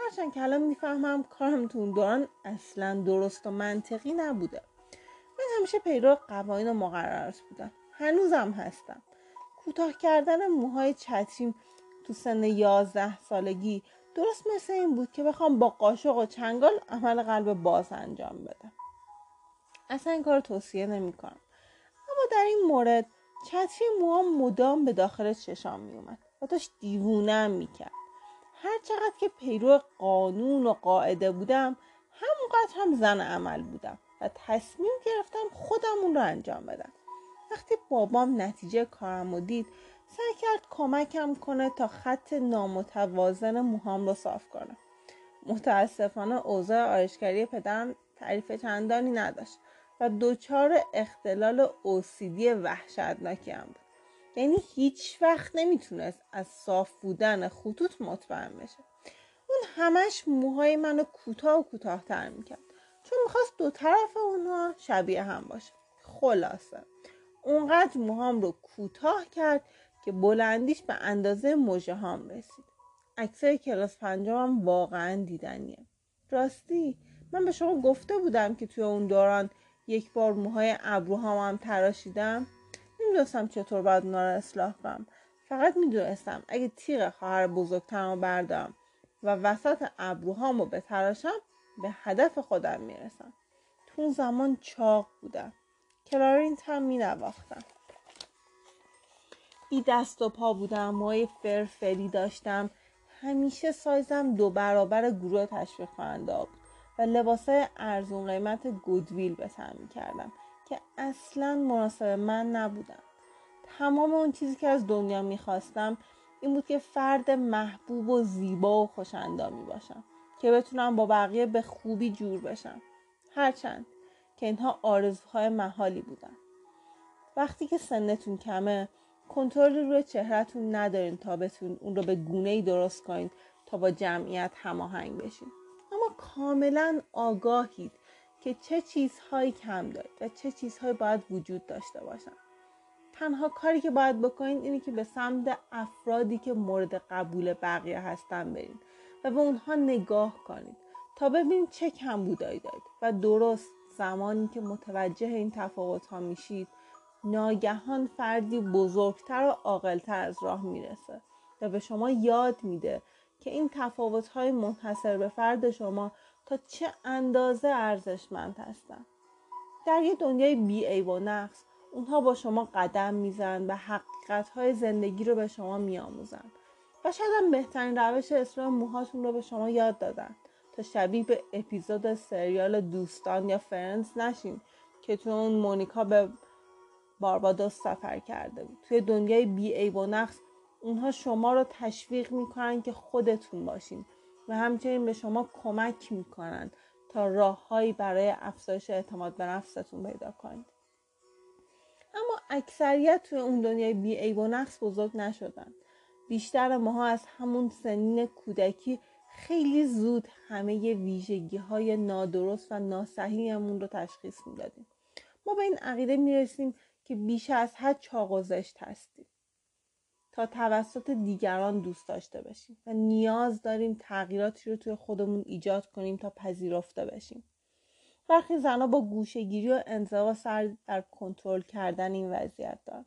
هرچند که الان می‌فهمم کارم تو اون دوران اصلا درست و منطقی نبوده. من همیشه پیرو قوانین و مقررات بودم. هنوزم هستم. کوتاه کردن موهای چتریم تو سن یازده سالگی درست مثل این بود که بخوام با قاشق و چنگال عمل قلب باز انجام بدم. اصلا این کار توصیه نمی کنم اما در این مورد چتری موهام مدام به داخل چشام می اومد و داشت دیوونم می کرد هر چقدر که پیرو قانون و قاعده بودم همونقدر هم زن عمل بودم و تصمیم گرفتم خودم اون رو انجام بدم. وقتی بابام نتیجه کارم رو دید سعی کرد کمکم کنه تا خط نامتوازن موهام رو صاف کنم متاسفانه اوضاع آرشگری پدرم تعریف چندانی نداشت و دچار اختلال اوسیدی وحشتناکی هم بود. یعنی هیچ وقت نمی‌تونست از صاف بودن خطوط مطمئن بشه. اون همش موهای منو کوتاه و کوتاهتر می‌کرد. چون می‌خواست دو طرف اونها شبیه هم باشه. خلاصه. اونقدر موهام رو کوتاه کرد که بلندیش به اندازه مژه هام رسید. عکسای کلاس پنجمم واقعا دیدنیه. راستی من به شما گفته بودم که توی اون دوران یک بار موهای ابروهام هم تراشیدم. نمی‌دونستم چطور باید اونا رو اصلاح کنم. فقط می‌دونستم اگه تیغ خواهر بزرگترم رو بردارم و وسط ابروهام رو بتراشم به هدف خودم می‌رسم. تو اون زمان چاق بودم. کلارینت هم مینواختم. بی دست و پا بودم موهای فرفری داشتم. همیشه سایزم دو برابر گروه تشویق کننده بود و لباسای ارزون قیمت گودویل به تن کردم که اصلا مناسب من نبودم. تمام اون چیزی که از دنیا می‌خواستم این بود که فرد محبوب و زیبا و خوشندامی باشم که بتونم با بقیه به خوبی جور بشم. هرچند که اینها آرزوهای محالی بودن. وقتی که سنتون کمه کنترل روی چهرهتون ندارین تا بتون اون رو به گونه ای درست کنید تا با جمعیت هماهنگ بشین. اما کاملا آگاهید که چه چیزهایی کم دارید و چه چیزهایی باید وجود داشته باشن. تنها کاری که باید بکنید اینه که به سمت افرادی که مورد قبول بقیه هستن برید و به اونها نگاه کنید تا ببینید چه کم بودایی دارید و درست زمانی که متوجه این تفاوت ها میشید ناگهان فردی بزرگتر و عاقلتر از راه می‌رسه و به شما یاد میده که این تفاوت های منحصر به فرد شما تا چه اندازه ارزشمند هستن. در یه دنیای بی و نقص اونها با شما قدم میزن و حقیقت های زندگی رو به شما میآموزن. و شاید هم بهترین روش اصلاح موهاتون رو به شما یاد دادن. تا شبیه به اپیزود سریال دوستان یا فرنز نشین که تو اون مونیکا به باربادوس سفر کرده بود. توی دنیای بی و نقص اونها شما رو تشویق می‌کنن که خودتون باشین. و همچنین به شما کمک می‌کنن تا راههایی برای افزایش اعتماد به نفستون پیدا کنید. اما اکثریت توی اون دنیای بی و نقص بزرگ نشدن. بیشتر ماها از همون سنین کودکی خیلی زود همه ویژگی های نادرست و ناسحیمون رو تشخیص می‌دادیم. ما به این عقیده می‌رسیم که بیش از حد چاق و زشت هستیم. تا توسط دیگران دوست داشته باشیم و نیاز داریم تغییراتی رو توی خودمون ایجاد کنیم تا پذیرفته بشیم برخی زنها با گوشهگیری و انزوا سر در کنترل کردن این وضعیت دارن.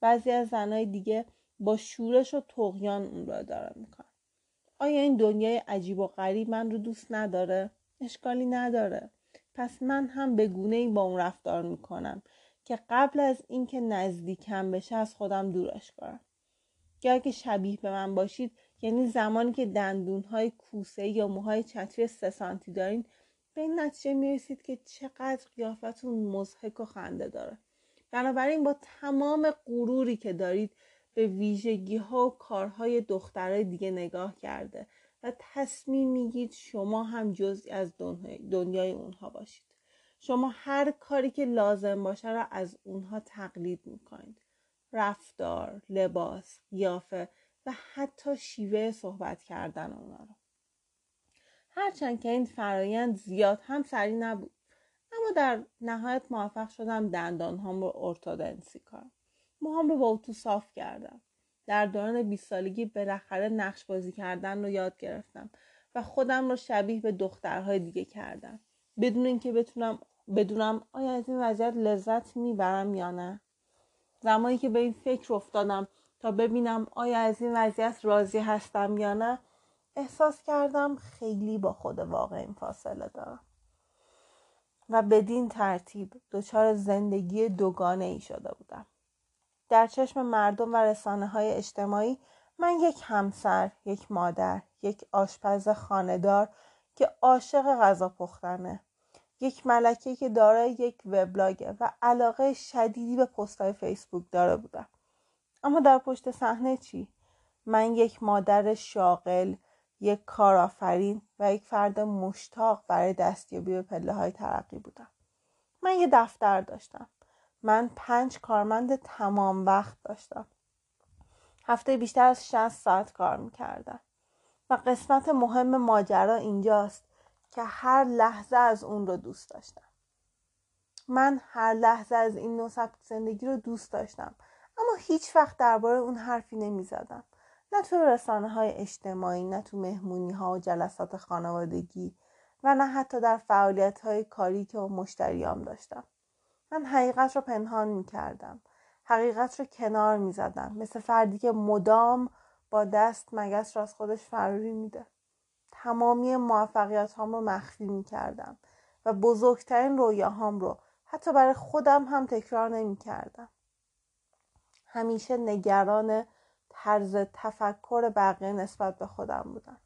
بعضی از زنهای دیگه با شورش و تقیان اون رو اداره می‌کنن. آیا این دنیای عجیب و غریب من رو دوست نداره؟ اشکالی نداره. پس من هم به گونه ای با اون رفتار می‌کنم که قبل از اینکه نزدیکم بشه از خودم دورش کنم. یا اگه شبیه به من باشید یعنی زمانی که دندونهای کوسه یا موهای چتری سه سانتی دارین به این نتیجه می‌رسید که چقدر قیافتون مزهک و خنده داره. بنابراین با تمام غروری که دارید به ویژگی ها و کارهای دخترای دیگه نگاه کرده و تصمیم میگید شما هم جزئی از دنیای اونها باشید. شما هر کاری که لازم باشه را از اونها تقلید می‌کنید. رفتار، لباس، قیافه و حتی شیوه صحبت کردن اونا رو. هرچند که این فرایند زیاد هم سریع نبود اما در نهایت موفق شدم دندان هم رو ارتودنسی کنم. موهام رو با اتو صاف کردم. در دوران 20 سالگی بالاخره نقش بازی کردن رو یاد گرفتم و خودم رو شبیه به دخترهای دیگه کردم. بدون اینکه بتونم بدونم آیا از این وضعیت لذت می‌برم یا نه؟ زمانی که به این فکر افتادم تا ببینم آیا از این وضعیت راضی هستم یا نه احساس کردم خیلی با خود واقع فاصله دارم. و بدین ترتیب دچار زندگی دوگانه ای شده بودم. در چشم مردم و رسانه های اجتماعی من یک همسر، یک مادر، یک آشپز خاندار که عاشق غذا پختنه. یک ملکه که دارای یک وبلاگه و علاقه شدیدی به پستهای فیسبوک داره بودم اما در پشت صحنه چی؟ من یک مادر شاغل یک کارآفرین و یک فرد مشتاق برای دستیابی به پله های ترقی بودم. من یه دفتر داشتم. من پنج کارمند تمام وقت داشتم. هفته بیشتر از 60 ساعت کار می‌کردم. و قسمت مهم ماجرا اینجاست که هر لحظه از اون رو دوست داشتم. من هر لحظه از این نوع زندگی رو دوست داشتم. اما هیچ وقت درباره اون حرفی نمی زدم. نه تو رسانه های اجتماعی نه تو مهمونی ها و جلسات خانوادگی و نه حتی در فعالیت های کاری که مشتریام داشتم. من حقیقت رو پنهان می کردم حقیقت رو کنار می زدم مثل فردی که مدام با دست مگس را از خودش فراری میده. تمامی موفقیت هام رو مخفی می کردم و بزرگترین رویاهام رو حتی برای خودم هم تکرار نمی کردم. همیشه نگران طرز تفکر بقیه نسبت به خودم بودم.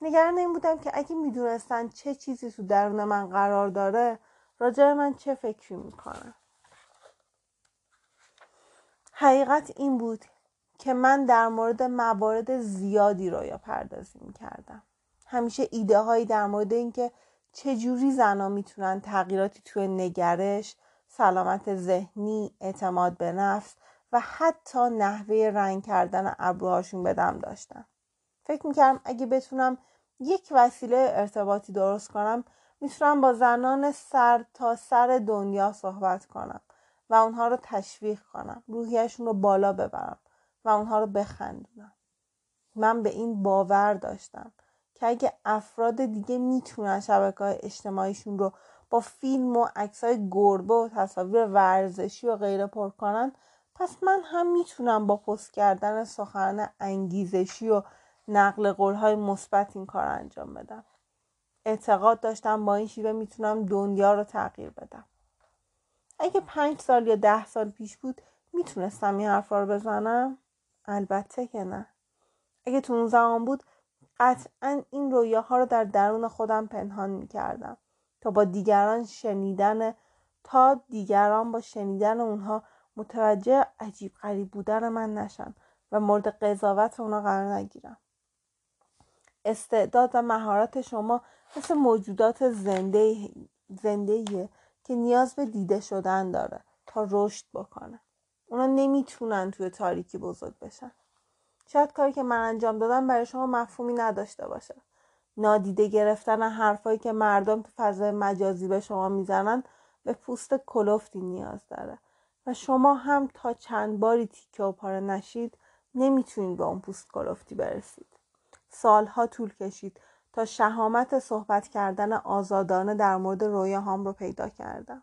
نگران این بودم که اگه می‌دونستن چه چیزی تو درون من قرار داره راجع من چه فکری می‌کنن حقیقت این بود که من در مورد موارد زیادی رویا پردازی می‌کردم همیشه ایده هایی در مورد اینکه چجوری زنها می‌تونن تغییراتی توی نگرش سلامت ذهنی اعتماد به نفس و حتی نحوه رنگ کردن ابروهاشون بدم داشتن. فکر می‌کردم اگه بتونم یک وسیله ارتباطی درست کنم می‌تونم با زنان سر تا سر دنیا صحبت کنم و اونها رو تشویق کنم روحیشون رو بالا ببرم و اونها رو بخندونم. من به این باور داشتم. که اگه افراد دیگه می‌تونن شبکه های اجتماعیشون رو با فیلم و عکس های گربه و تصاویر ورزشی و غیره پر کنن پس من هم می‌تونم با پست کردن سخن انگیزشی و نقل قول های مثبت این کار انجام بدم. اعتقاد داشتم با این شیوه می‌تونم دنیا رو تغییر بدم. اگه پنج سال یا ده سال پیش بود می‌تونستم این حرفا رو بزنم؟ البته که نه. اگه تو اون زمان بود قطعا این رویاها رو در درون خودم پنهان می‌کردم تا با دیگران شنیدن تا دیگران با شنیدن اونها متوجه عجیب غریب بودن من نشن و مورد قضاوت اونا قرار نگیرم. استعداد و مهارت شما مثل موجودات زنده زنده که نیاز به دیده شدن داره تا رشد بکنه. اونا نمی‌تونن توی تاریکی بزرگ بشن. شاید کاری که من انجام دادم برای شما مفهومی نداشته باشه. نادیده گرفتن حرفایی که مردم تو فضای مجازی به شما می‌زنن به پوست کلفتی نیاز داره. و شما هم تا چند باری تیکه و پاره نشید نمی‌تونید به اون پوست کلفتی برسید. سالها طول کشید تا شهامت صحبت کردن آزادانه در مورد رویاهام رو پیدا کردم.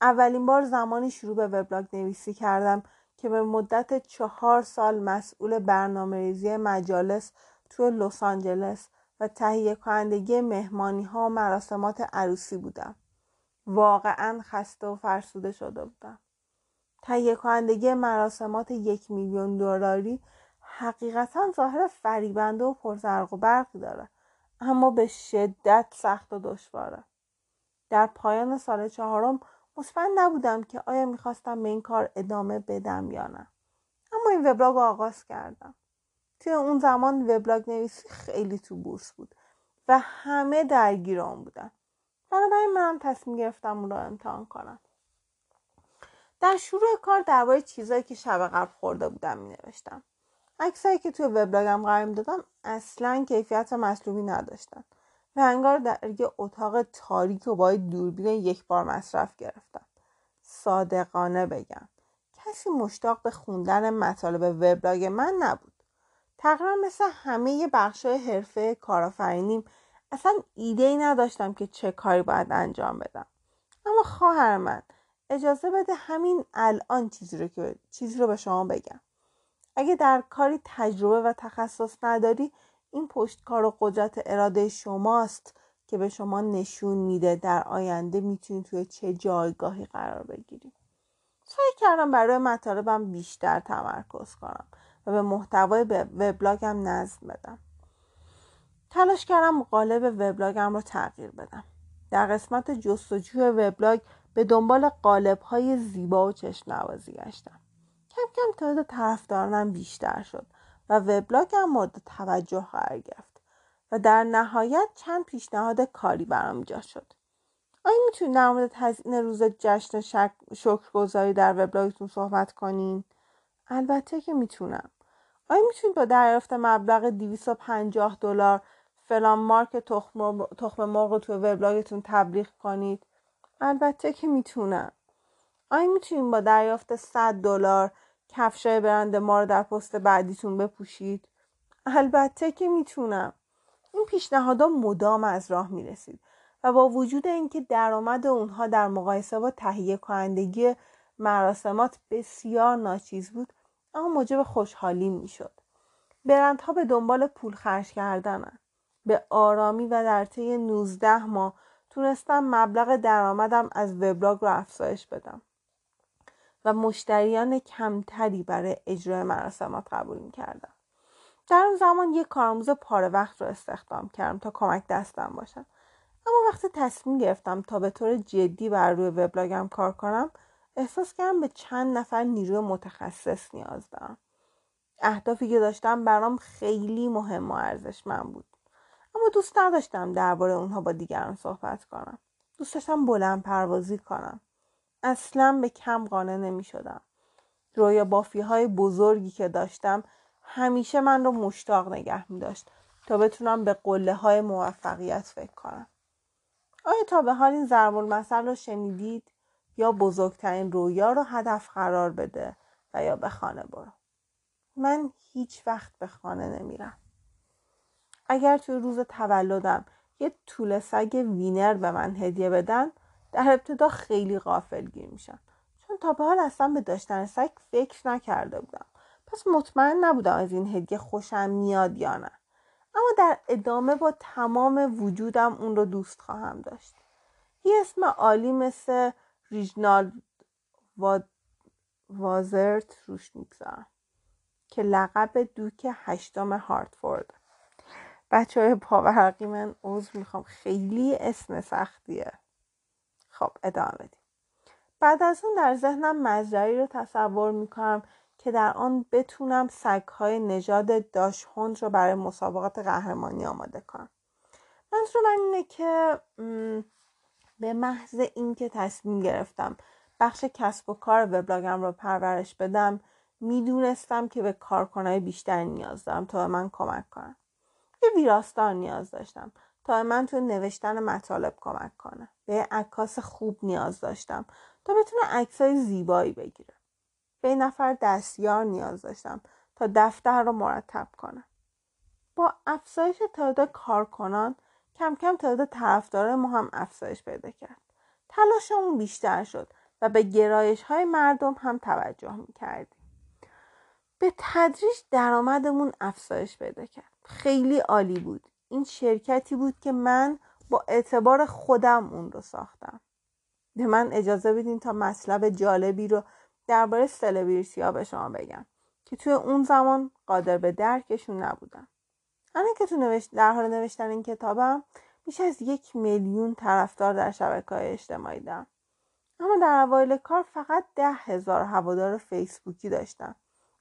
اولین بار زمانی شروع به وبلاگ نویسی کردم که به مدت چهار سال مسئول برنامه ریزی مجالس توی لس آنجلس و تهیه کنندگی مهمانی ها و مراسمات عروسی بودم. واقعا خسته و فرسوده شده بودم. تهیه کنندگی مراسمات یک میلیون دلاری حقیقتا ظاهر فریبنده و پرزرق و برقی داره اما به شدت سخت و دشواره در پایان سال چهارم مطمئن نبودم که آیا می‌خواستم به این کار ادامه بدم یا نه. اما این وبلاگ رو آغاز کردم. توی اون زمان وبلاگ نویسی خیلی تو بورس بود و همه درگیر اون بودن. بنابراین منم تصمیم گرفتم اون رو امتحان کنم. در شروع کار درباره چیزهایی که شب قبل خورده بودم می نوشتم عکسایی که توی وبلاگم قرار دادم اصلا کیفیت مطلوبی نداشتن. و در یه اتاق تاریک و با دوربین یک بار مصرف گرفتم. صادقانه بگم کسی مشتاق به خوندن مطالب وبلاگ من نبود. تقریبا مثل همه بخشای حرفه کارآفرینیم اصلا ایده ای نداشتم که چه کاری باید انجام بدم. اما خواهر من اجازه بده همین الان چیزی رو که چیزی رو به شما بگم. اگه در کاری تجربه و تخصص نداری این پشتکار و قدرت اراده شماست که به شما نشون میده در آینده می‌تونید توی چه جایگاهی قرار بگیری سعی کردم برای مطالبم بیشتر تمرکز کنم و به محتوای وبلاگم نظم بدم. تلاش کردم قالب وبلاگم رو تغییر بدم. در قسمت جستجوی وبلاگ به دنبال قالب های زیبا و چشم نوازی گشتم. کم کم تعداد طرفدارانم بیشتر شد. و وبلاگم مورد توجه قرار گرفت و در نهایت چند پیشنهاد کاری برام ایجاد شد. آیا می‌تونید در مورد تزیین روز جشن شک... شکرگزاری در وبلاگتون صحبت کنین؟ البته که می‌تونم. آیا می‌تونید با دریافت مبلغ 250 دلار فلان مارک تخم مرغ رو توی وبلاگتون تبلیغ کنید؟ البته که می‌تونم. آیا می‌تونید با دریافت 100 دلار کفشای برند ما رو در پست بعدیتون بپوشید. البته که می‌تونم. این پیشنهادها مدام از راه می‌رسید و با وجود اینکه درآمد اونها در مقایسه با تهیه کنندگی مراسمات بسیار ناچیز بود اما موجب خوشحالی می‌شد. برندها به دنبال پول خرج کردنن. به آرامی و در طی 19 ماه تونستم مبلغ درآمدم از وبلاگ رو افزایش بدم. و مشتریان کمتری برای اجرای مراسمات قبول کردم در اون زمان یک کارآموز پاره وقت رو استخدام کردم تا کمک دستم باشم اما وقتی تصمیم گرفتم تا به طور جدی بر روی وبلاگم کار کنم احساس کردم به چند نفر نیروی متخصص نیاز دارم. اهدافی که داشتم برام خیلی مهم و ارزشمند بود. اما دوست نداشتم درباره اونها با دیگران صحبت کنم. دوست داشتم بلند پروازی کنم. اصلا به کم قانع نمی شدم رویا بافی های بزرگی که داشتم همیشه من رو مشتاق نگه می داشت تا بتونم به قله های موفقیت فکر کنم. آیا تا به حال این ضرب المثل رو شنیدید یا بزرگترین رویا رو هدف قرار بده و یا به خانه برو؟ من هیچ وقت به خانه نمیرم. اگر توی روز تولدم یه طول سگ وینر به من هدیه بدن در ابتدا خیلی غافل گیر میشم. چون تا به حال اصلا به داشتن سگ فکر نکرده بودم. پس مطمئن نبودم از این هدیه خوشم میاد یا نه. اما در ادامه با تمام وجودم اون رو دوست خواهم داشت. یه اسم عالی مثل ریجنال وازرت روش می‌گذارم. که لقب دوک هشتم هارتفورد. بچه های پاورقی من عضو می‌خوام. خیلی اسم سختیه. خب ادامه بدیم. بعد از اون در ذهنم مزرعی رو تصور می‌کنم که در آن بتونم سگهای نژاد داشهوند رو برای مسابقات قهرمانی آماده کنم. منظور من اینه که به محض اینکه تصمیم گرفتم بخش کسب و کار وبلاگم رو پرورش بدم می‌دونستم که به کارکنای بیشتر نیاز دارم تا من کمک کنم یه ویراستار نیاز داشتم. تا من تو نوشتن مطالب کمک کنه. به عکاس خوب نیاز داشتم تا بتونه عکسای زیبایی بگیره. به نفر دستیار نیاز داشتم تا دفتر رو مرتب کنه با افزایش تعداد کارکنان کم کم تعداد طرفدارای ما هم افزایش پیدا کرد. تلاشمون بیشتر شد و به گرایش های مردم هم توجه می کردیم. به تدریج درآمدمون افزایش پیدا کرد. خیلی عالی بود. این شرکتی بود که من با اعتبار خودم اون رو ساختم. به من اجازه بدین تا مطلب جالبی رو درباره سلبریتی ها به شما بگم که توی اون زمان قادر به درکشون نبودم. الان که تو نوشت در حال نوشتن این کتابم بیش از یک میلیون طرفدار در شبکه های اجتماعی دارم. اما در اوایل کار فقط ده هزار هوادار فیسبوکی داشتم.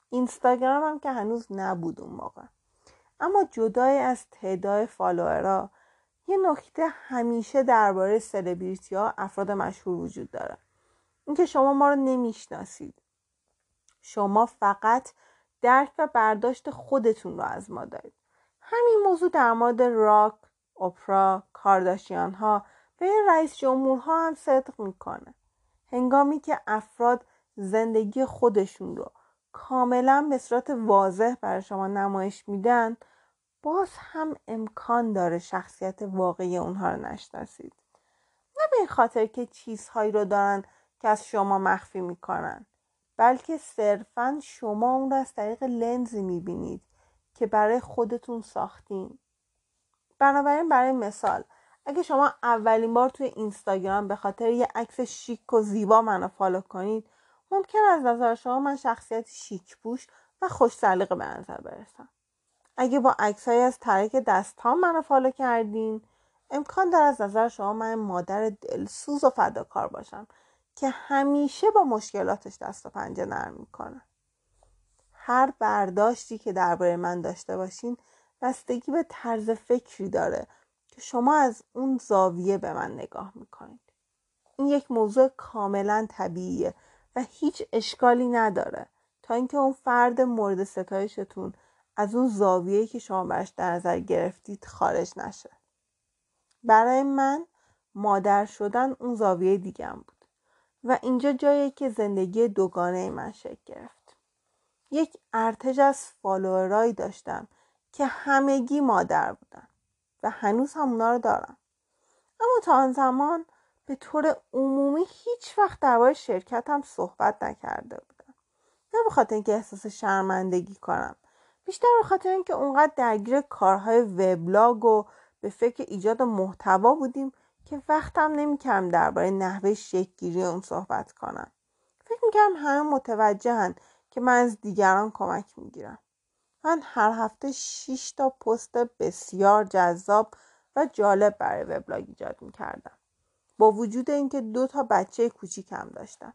اینستاگرام هم که هنوز نبود اون موقع. اما جدای از تعداد فالوورها یه نکته همیشه درباره سلبریتی ها افراد مشهور وجود داره. اینکه شما ما رو نمی‌شناسید. شما فقط درک و برداشت خودتون رو از ما دارید. همین موضوع در مورد راک اپرا کارداشیان ها و رئیس جمهورها هم صدق می‌کنه. هنگامی که افراد زندگی خودشون رو کاملا به صورت واضح برای شما نمایش میدن باز هم امکان داره شخصیت واقعی اونها رو نشناسید. نه به خاطر که چیزهایی رو دارن که از شما مخفی می‌کنن بلکه صرفا شما اون رو از طریق لنزی می‌بینید که برای خودتون ساختین. بنابراین برای مثال اگه شما اولین بار توی اینستاگرام به خاطر یه عکس شیک و زیبا منو follow کنید ممکنه از نظر شما من شخصیت شیک پوش و خوش سلیقه به نظر برسم. اگه با عکسهایی از ترک دست ها منو follow کردین امکان داره از نظر شما من مادر دلسوز و فداکار باشم که همیشه با مشکلاتش دست و پنجه نرم می‌کنه. هر برداشتی که درباره من داشته باشین بستگی به طرز فکری داره که شما از اون زاویه به من نگاه می‌کنید. این یک موضوع کاملا طبیعیه. هیچ اشکالی نداره. تا اینکه اون فرد مورد ستایشتون از اون زاویه‌ای که شما برش در نظر گرفتید خارج نشه. برای من مادر شدن اون زاویه دیگم بود. و اینجا جایی که زندگی دوگانه من شکل گرفت. یک ارتش از فالوورایی داشتم که همگی مادر بودن و هنوز هم اونا رو دارم. اما تا آن زمان به طور عمومی هیچ وقت درباره شرکتم صحبت نکرده بودم. نه به خاطر اینکه احساس شرمندگی کنم. بیشتر به خاطر اینکه اونقدر درگیر کارهای وبلاگ و به فکر ایجاد محتوا بودیم که وقتم نمی‌کردم درباره نحوه شکلگیری اون صحبت کنم. فکر می‌کردم همه متوجهن که من از دیگران کمک می‌گیرم. من هر هفته 6 تا پست بسیار جذاب و جالب برای وبلاگ ایجاد می‌کردم. با وجود اینکه دو تا بچه کوچیکم داشتم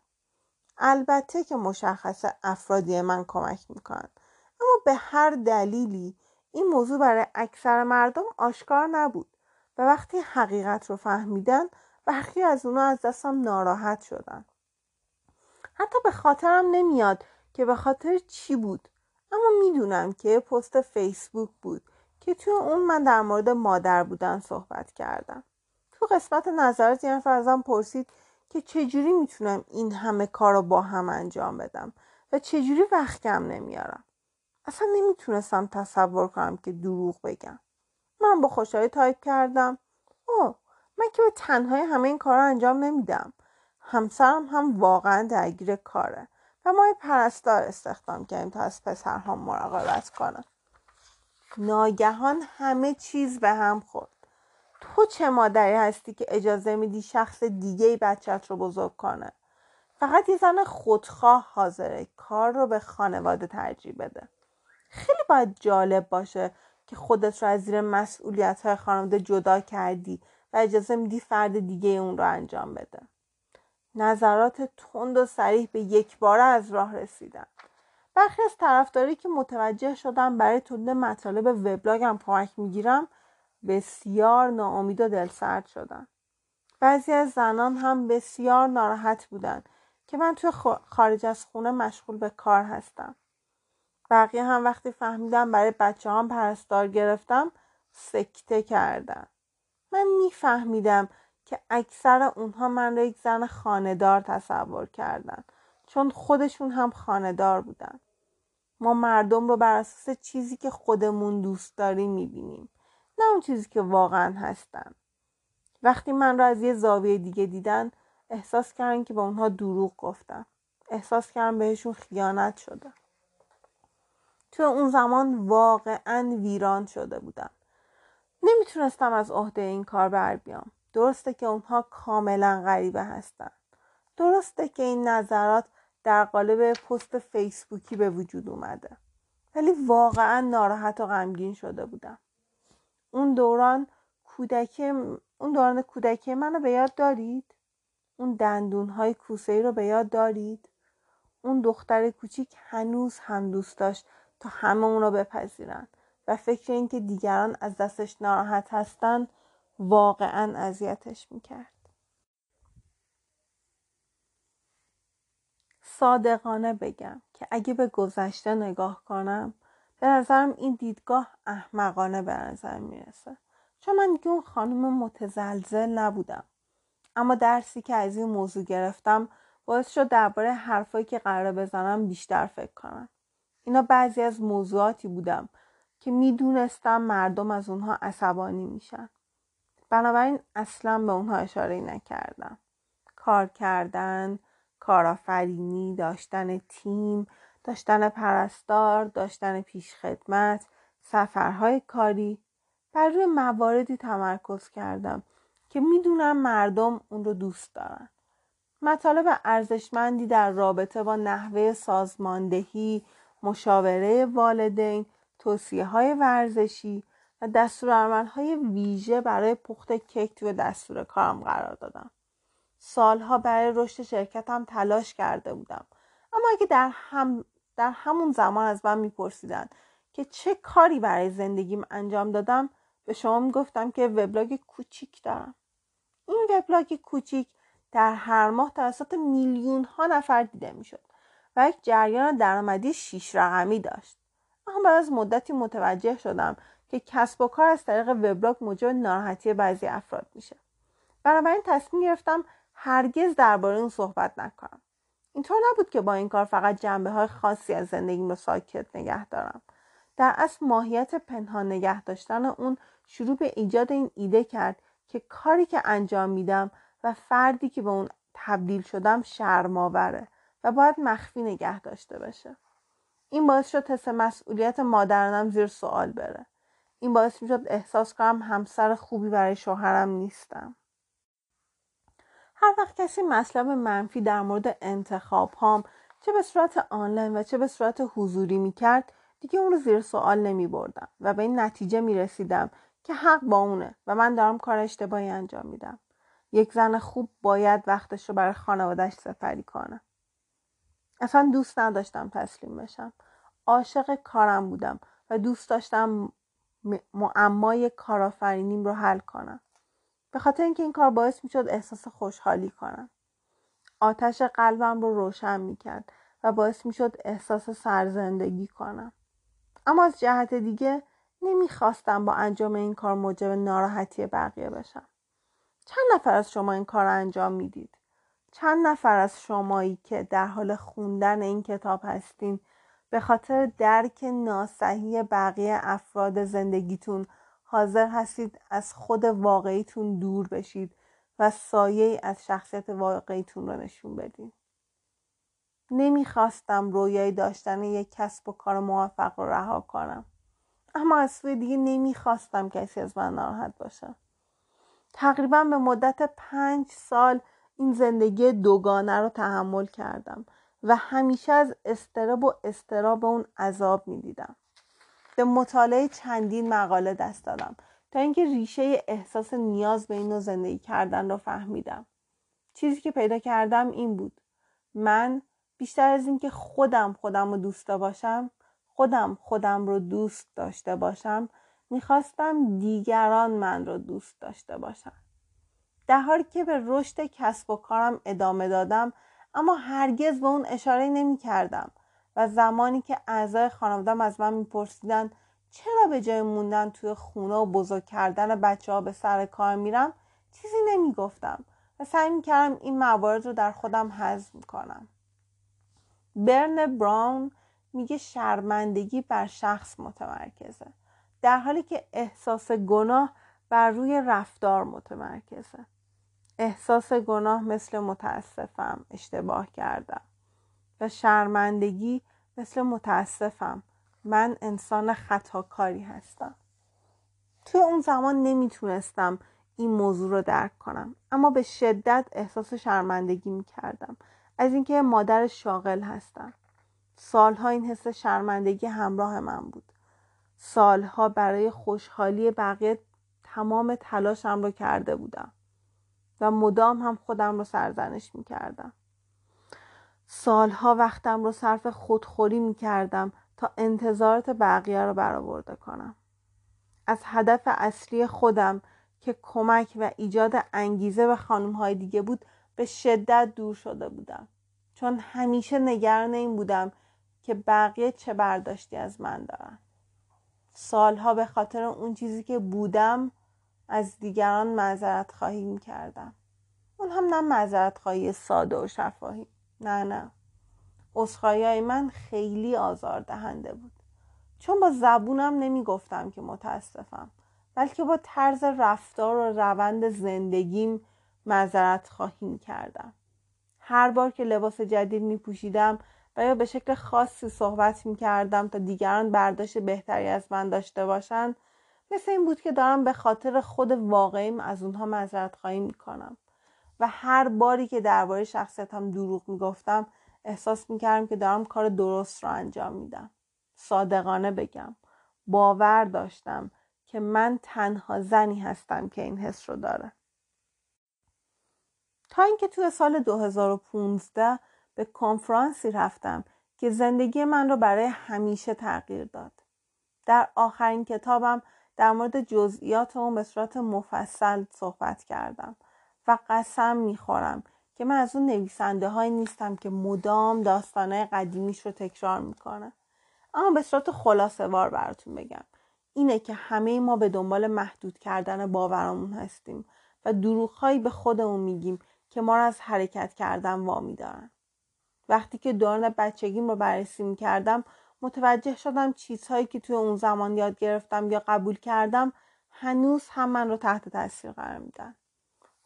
البته که مشخص افرادی من کمک می‌کنن. اما به هر دلیلی این موضوع برای اکثر مردم آشکار نبود و وقتی حقیقت رو فهمیدن برخی از اونا از دستم ناراحت شدن. حتی به خاطرم نمیاد که به خاطر چی بود. اما می‌دونم که پست فیسبوک بود که توی اون من در مورد مادر بودن صحبت کردم. تو قسمت نظرات یه نفر ازم پرسید که چجوری می‌تونم این همه کار رو با هم انجام بدم و چجوری وقت کم نمیارم؟ اصلا نمی‌تونستم تصور کنم که دروغ بگم. من با خوشحالی تایپ کردم. اوه من که به تنهای همه این کار انجام نمیدم. همسرم هم واقعا درگیر کاره و ما پرستار استخدام کردیم تا از پسرها مراقبت کنه. ناگهان همه چیز به هم خورد. تو چه مادری هستی که اجازه میدی شخص دیگه بچت رو بزرگ کنه؟ فقط یه زن خودخواه حاضره کار رو به خانواده ترجیح بده. خیلی باید جالب باشه که خودت رو از زیر مسئولیت های خانواده جدا کردی و اجازه میدی فرد دیگه اون رو انجام بده. نظرات تند و سریح به یک بار از راه رسیدن. برخی از طرفداری که متوجه شدم برای تولید مطالب وبلاگم کمک می‌گیرم بسیار ناامید و دلسرد شدن. بعضی از زنان هم بسیار ناراحت بودن که من توی خارج از خونه مشغول به کار هستم. بقیه هم وقتی فهمیدم برای بچه هم پرستار گرفتم سکته کردن. من میفهمیدم که اکثر اونها من را یک زن خاندار تصور کردن چون خودشون هم خاندار بودن. ما مردم رو بر اساس چیزی که خودمون دوست داریم می‌بینیم. نه اون چیزی که واقعا هستن. وقتی من را از یه زاویه دیگه دیدن احساس کردن که به اونها دروغ گفتم. احساس کردن بهشون خیانت شده. تو اون زمان واقعا ویران شده بودم. نمی‌تونستم از عهده این کار بر بیام. درسته که اونها کاملا غریبه هستن. درسته که این نظرات در قالب پست فیسبوکی به وجود اومده. ولی واقعا ناراحت و غمگین شده بودم. اون دوران کودکی اون دوران کودکی منو به یاد دارید؟ اون دندون های کوسه ای رو به یاد دارید؟ اون دختر کوچیک هنوز هم دوست داشت تا همه اون رو بپذیرن و فکر اینکه دیگران از دستش ناراحت هستن واقعا اذیتش می‌کرد. صادقانه بگم که اگه به گذشته نگاه کنم به نظرم این دیدگاه احمقانه به نظر می‌رسه. چون من دیگه اون خانم متزلزل نبودم. اما درسی که از این موضوع گرفتم باعث شد درباره حرفایی که قراره بزنم بیشتر فکر کنم. اینا بعضی از موضوعاتی بودم که می‌دونستم مردم از اونها عصبانی میشن. بنابراین اصلا به اونها اشاره نکردم. کار کردن کارآفرینی داشتن تیم داشتن پرستار داشتن پیشخدمت سفرهای کاری. بر روی مواردی تمرکز کردم که می‌دونم مردم اون رو دوست دارن. مطالب ارزشمندی در رابطه با نحوه سازماندهی مشاوره والدین توصیه های ورزشی و دستورالعمل های ویژه برای پخت کیک توی دستور کارم قرار دادم. سالها برای رشد شرکتم تلاش کرده بودم. اما اگه در هم در همون زمان از من میپرسیدن که چه کاری برای زندگیم انجام دادم به شما می‌گفتم که وبلاگ کوچیک دارم. این وبلاگ کوچیک در هر ماه توسط میلیون ها نفر دیده می‌شد و یک جریان درآمدی شیش رقمی داشت. اما بعد از مدتی متوجه شدم که کسب و کار از طریق وبلاگ موجب ناراحتی بعضی افراد میشه. بنابراین تصمیم گرفتم هرگز درباره اون صحبت نکنم. اینطور نبود که با این کار فقط جنبه های خاصی از زندگیم رو ساکت نگه دارم. در اصل ماهیت پنهان نگه داشتن اون شروع به ایجاد این ایده کرد که کاری که انجام میدم و فردی که به اون تبدیل شدم شرماوره و باید مخفی نگه داشته بشه این باعث شد حس مسئولیت مادرانم زیر سوال بره. این باعث می‌شد احساس کنم همسر خوبی برای شوهرم نیستم. هر وقت کسی مطلب منفی در مورد انتخاب هام چه به صورت آنلاین و چه به صورت حضوری می‌کرد دیگه اون رو زیر سوال نمی بردم و به این نتیجه می رسیدم که حق با اونه و من دارم کار اشتباهی انجام میدم. یک زن خوب باید وقتش رو برای خانوادهش سپری کنه. اصلا دوست نداشتم تسلیم بشم. عاشق کارم بودم و دوست داشتم معمای کارآفرینیم رو حل کنم. به خاطر اینکه این کار باعث می‌شد احساس خوشحالی کنم. آتش قلبم رو روشن می‌کرد و باعث می‌شد احساس سرزندگی کنم. اما از جهت دیگه نمی‌خواستم با انجام این کار موجب ناراحتی بقیه بشم. چند نفر از شما این کار انجام می‌دید؟ چند نفر از شمایی که در حال خوندن این کتاب هستین به خاطر درک ناسحی بقیه افراد زندگیتون حاضر هستید از خود واقعیتون دور بشید و سایه از شخصیت واقعیتون رو نشون بدید نمی‌خواستم رویای داشتن یک کسب و کار موفق رو رها کنم. اما از سوی دیگه نمی‌خواستم کسی از من ناراحت باشه. تقریبا به مدت پنج سال این زندگی دوگانه رو تحمل کردم و همیشه از استراب و استراب اون عذاب می‌دیدم. به مطالعه چندین مقاله دست دادم. تا اینکه ریشه احساس نیاز به این نوع زندگی کردن رو فهمیدم. چیزی که پیدا کردم این بود. من بیشتر از اینکه خودم خودم رو دوست باشم خودم خودم رو دوست داشته باشم می‌خواستم دیگران من رو دوست داشته باشم در حالی که به رشد کسب و کارم ادامه دادم اما هرگز به اون اشاره نمی کردم و زمانی که اعضای خانوادم از من میپرسیدن چرا به جای موندن توی خونه و بزرگ کردن بچه ها به سر کار میرم چیزی نمی‌گفتم و سعی می‌کردم این موارد رو در خودم هضم کنم. برن براون میگه شرمندگی بر شخص متمرکزه در حالی که احساس گناه بر روی رفتار متمرکزه. احساس گناه مثل متاسفم اشتباه کردم. و شرمندگی مثل متاسفم. من انسان خطاکاری هستم. توی اون زمان نمی‌تونستم این موضوع رو درک کنم. اما به شدت احساس شرمندگی می‌کردم. از اینکه مادر شاغل هستم. سالها این حس شرمندگی همراه من بود. سالها برای خوشحالی بقیه تمام تلاشم رو کرده بودم. و مدام هم خودم رو سرزنش می کردم. سالها وقتم رو صرف خودخوری می کردم تا انتظارات بقیه رو برآورده کنم. از هدف اصلی خودم که کمک و ایجاد انگیزه به خانم های دیگه بود به شدت دور شده بودم. چون همیشه نگران این بودم که بقیه چه برداشتی از من دارن. سالها به خاطر اون چیزی که بودم از دیگران معذرت خواهی می کردم اون هم نه معذرت خواهی ساده و شفاهی نه نه. های من خیلی آزار دهنده بود. چون با زبونم نمی گفتم که متاسفم بلکه با طرز رفتار و روند زندگیم معذرت خواهی می کردم. هر بار که لباس جدید می پوشیدم و یا به شکل خاصی صحبت می کردم تا دیگران برداشت بهتری از من داشته باشند مثل این بود که دارم به خاطر خود واقعیم از اونها معذرت خواهی می‌کنم. و هر باری که درباره شخصیتم دروغ می‌گفتم احساس می‌کردم که دارم کار درست رو انجام میدم. صادقانه بگم باور داشتم که من تنها زنی هستم که این حس رو داره. تا اینکه توی سال 2015 به کنفرانسی رفتم که زندگی من رو برای همیشه تغییر داد. در آخرین کتابم در مورد جزئیات اون به صورت مفصل صحبت کردم. و قسم می‌خورم که من از اون نویسنده های نیستم که مدام داستانه قدیمیش رو تکرار می‌کنه اما به صورت خلاصه وار براتون بگم. اینه که همه ما به دنبال محدود کردن باورمون هستیم و دروغهایی به خودمون میگیم که ما رو از حرکت کردن وامی دارن. وقتی که دوران بچگیم رو بررسی می‌کردم متوجه شدم چیزهایی که توی اون زمان یاد گرفتم یا قبول کردم هنوز هم من رو تحت تاثیر قرار میدن.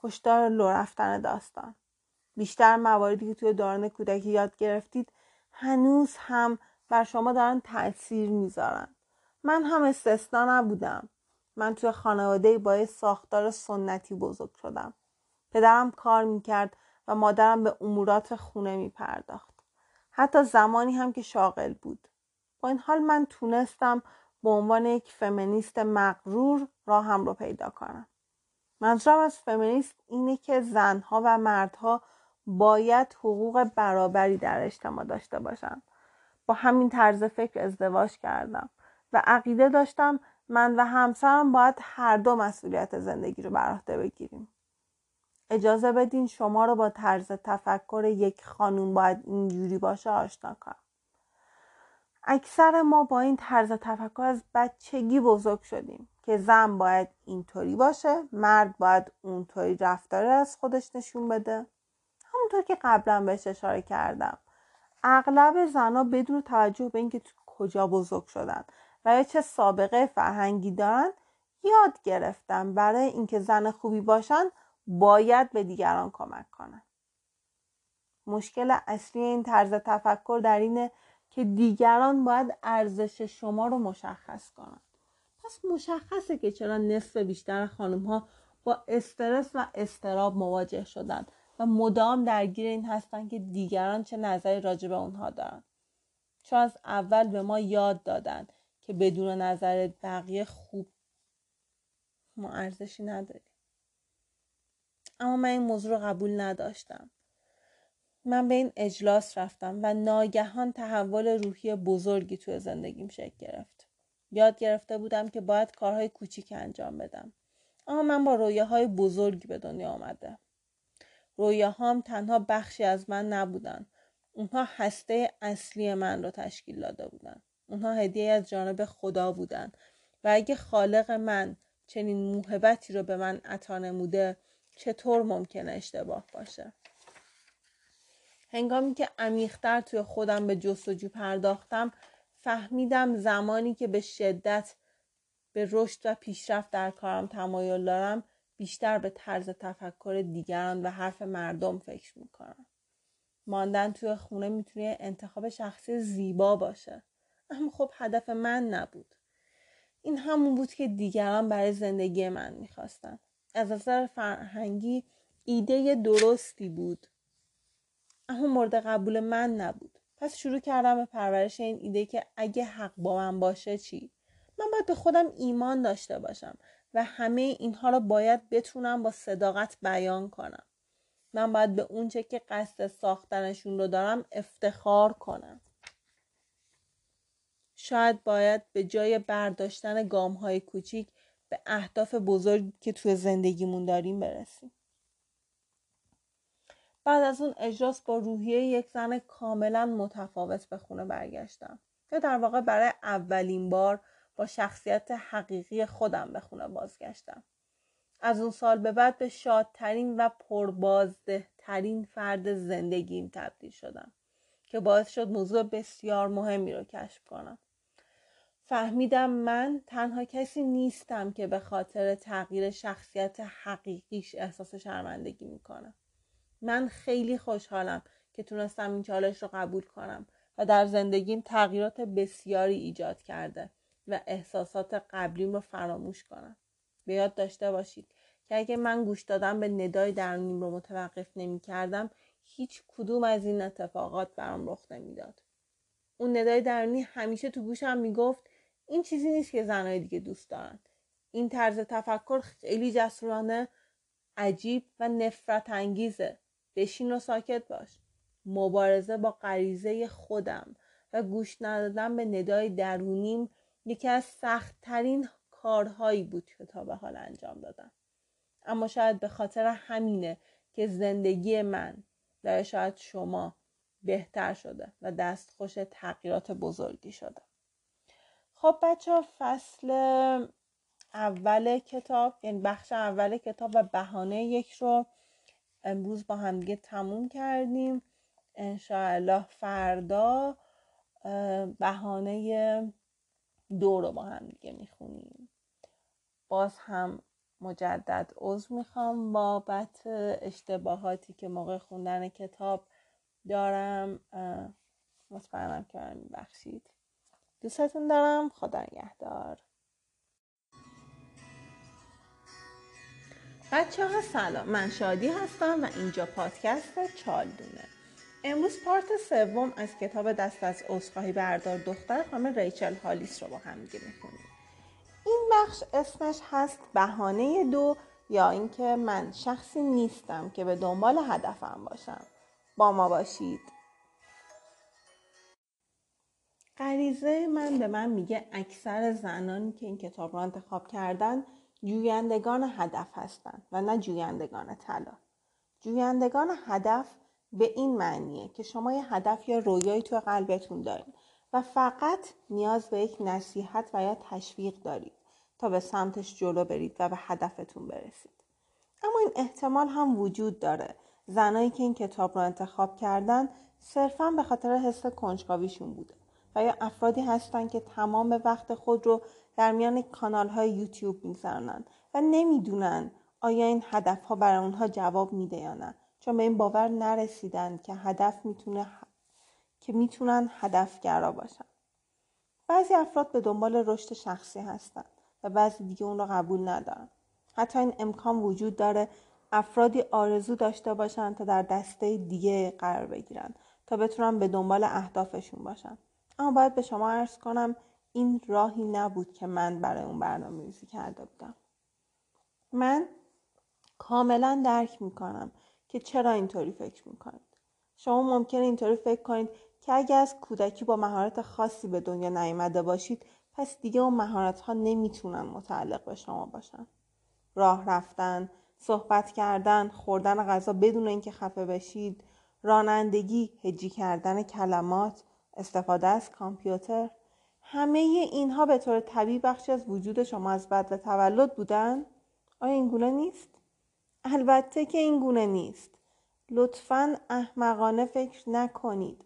هشدار لو رفتن داستان. بیشتر مواردی که توی دوران کودکی یاد گرفتید هنوز هم بر شما دارن تاثیر می‌ذارن. من هم استثنا نبودم. من توی خانواده با ساختار سنتی بزرگ شدم. پدرم کار می‌کرد و مادرم به امورات خونه میپرداخت. حتی زمانی هم که شاغل بود. با این حال من تونستم به عنوان یک فمینیست مغرور راهم رو پیدا کنم. منظورم از فمینیست اینه که زنها و مردها باید حقوق برابری در اجتماع داشته باشند با همین طرز فکر ازدواج کردم و عقیده داشتم من و همسرم باید هر دو مسئولیت زندگی رو بر عهده بگیریم. اجازه بدین شما رو با طرز تفکر یک خانوم باید اینجوری باشه آشنا کنم. اکثر ما با این طرز تفکر از بچگی بزرگ شدیم. که زن باید اینطوری باشه مرد باید اونطوری رفتاری از خودش نشون بده. همونطور که قبلا بهش اشاره کردم. اغلب زنها بدون توجه به اینکه کجا بزرگ شدن و یا چه سابقه فرهنگی دارن یاد گرفتن برای اینکه زن خوبی باشن باید به دیگران کمک کنن. مشکل اصلی این طرز تفکر در اینه که دیگران باید ارزش شما رو مشخص کنن. پس مشخصه که چرا نصف بیشتر خانم ها با استرس و استراب مواجه شدن و مدام درگیر این هستن که دیگران چه نظری راجع به اونها دارن. چون از اول به ما یاد دادن که بدون نظر بقیه خوب ما ارزشی نداریم. اما من این موضوع رو قبول نداشتم. من به این اجلاس رفتم و ناگهان تحول روحی بزرگی توی زندگیم شکل گرفت. یاد گرفته بودم که باید کارهای کوچیک انجام بدم. اما من با رویاهای بزرگی به دنیا آمده. رویاهام تنها بخشی از من نبودن. اونها هسته اصلی من رو تشکیل داده بودن. اونها هدیه از جانب خدا بودن. و اگه خالق من چنین موهبتی رو به من عطا نموده چطور ممکنه اشتباه باشه؟ هنگامی که عمیقتر توی خودم به جستجو پرداختم فهمیدم زمانی که به شدت به رشد و پیشرفت در کارم تمایل دارم بیشتر به طرز تفکر دیگران و حرف مردم فکر می‌کنم. ماندن توی خونه می‌تونه انتخاب شخصی زیبا باشه. اما خب هدف من نبود. این همون بود که دیگران برای زندگی من می‌خواستن. از نظر فرهنگی ایده درستی بود. اما مورد قبول من نبود. پس شروع کردم به پرورش این ایده که اگه حق با من باشه چی؟ من باید به خودم ایمان داشته باشم و همه اینها رو باید بتونم با صداقت بیان کنم. من باید به اونچه که قصد ساختنشون رو دارم افتخار کنم. شاید باید به جای برداشتن گام های کوچیک به اهداف بزرگی که توی زندگیمون داریم برسیم. بعد از اون اجراس با روحیه یک زن کاملا متفاوت به خونه برگشتم. یا در واقع برای اولین بار با شخصیت حقیقی خودم به خونه بازگشتم. از اون سال به بعد به شادترین و پربازده ترین فرد زندگیم تبدیل شدم که باعث شد موضوع بسیار مهمی رو کشف کنم. فهمیدم من تنها کسی نیستم که به خاطر تغییر شخصیت حقیقیش احساس شرمندگی می‌کنم من خیلی خوشحالم که تونستم این چالش رو قبول کنم و در زندگیم تغییرات بسیاری ایجاد کرده و احساسات قبلیم رو فراموش کنم. به یاد داشته باشید که اگه من گوش دادم به ندای درونیم رو متوقف نمی کردم هیچ کدوم از این اتفاقات برام رخ نمی‌داد اون ندای درونی همیشه تو گوشم می‌گفت این چیزی نیست که زنهای دیگه دوست دارن. این طرز تفکر خیلی جسورانه عجیب و نفرت انگیزه. بشین و ساکت باش. مبارزه با غریزه خودم و گوش ندادن به ندای درونیم یکی از سختترین کارهایی بود که تا به حال انجام دادم. اما شاید به خاطر همینه که زندگی من و شاید شما بهتر شده و دستخوش تغییرات بزرگی شده. خب بچه فصل اول کتاب یعنی بخش اول کتاب و بهانه یک رو امروز با هم دیگه تموم کردیم. انشاءالله فردا بهانه دو رو با هم دیگه می‌خونیم. باز هم مجدد عضو می‌خوام بابت اشتباهاتی که موقع خوندن کتاب دارم. مطمئنم که میبخشید. دوستتون دارم. خدا نگهدار. بچه ها سلام. من شادی هستم و اینجا پادکست چالدونه. امروز پارت سوم از کتاب دست از عذرخواهی بردار دختر خانم ریچل هالیس رو با هم دیگه می‌خونیم. این بخش اسمش هست بهانه دو یا اینکه من شخصی نیستم که به دنبال هدفم باشم. با ما باشید. غریزه من به من میگه اکثر زنانی که این کتاب رو انتخاب کردن جویندگان هدف هستند و نه جویندگان طلا. جویندگان هدف به این معنیه که شما یه هدف یا رویایی تو قلبتون دارید و فقط نیاز به یک نصیحت و یا تشویق دارید تا به سمتش جلو برید و به هدفتون برسید. اما این احتمال هم وجود داره. زنایی که این کتاب رو انتخاب کردن صرفا به خاطر حس کنجکاویشون بوده و یا افرادی هستن که تمام وقت خود رو در میان کانال های یوتیوب میگذرونن و نمی‌دونن آیا این هدف ها برای اونها جواب میده یا نه. چون به این باور نرسیدن که هدف می‌تونه که می‌تونن هدفگرا باشن. بعضی افراد به دنبال رشد شخصی هستن و بعضی دیگه اون رو قبول ندارن. حتی این امکان وجود داره افرادی آرزو داشته باشن تا در دسته دیگه قرار بگیرن تا بتونن به دنبال اهدافشون باشن. اما باید به شما عرض کنم این راهی نبود که من برای اون برنامه ریزی کرده بودم. من کاملا درک می‌کنم که چرا اینطوری فکر می‌کنید. شما ممکنه اینطوری فکر کنید که اگه از کودکی با مهارت خاصی به دنیا نیامده باشید پس دیگه اون مهارت ها نمی‌تونن متعلق به شما باشن. راه رفتن صحبت کردن خوردن غذا بدون اینکه خفه بشید رانندگی هجی کردن کلمات استفاده از کامپیوتر همه اینها به طور طبیعی بخشی از وجود شما از بعد تولد بودن؟ آیا این گونه نیست؟ البته که این گونه نیست. لطفا احمقانه فکر نکنید.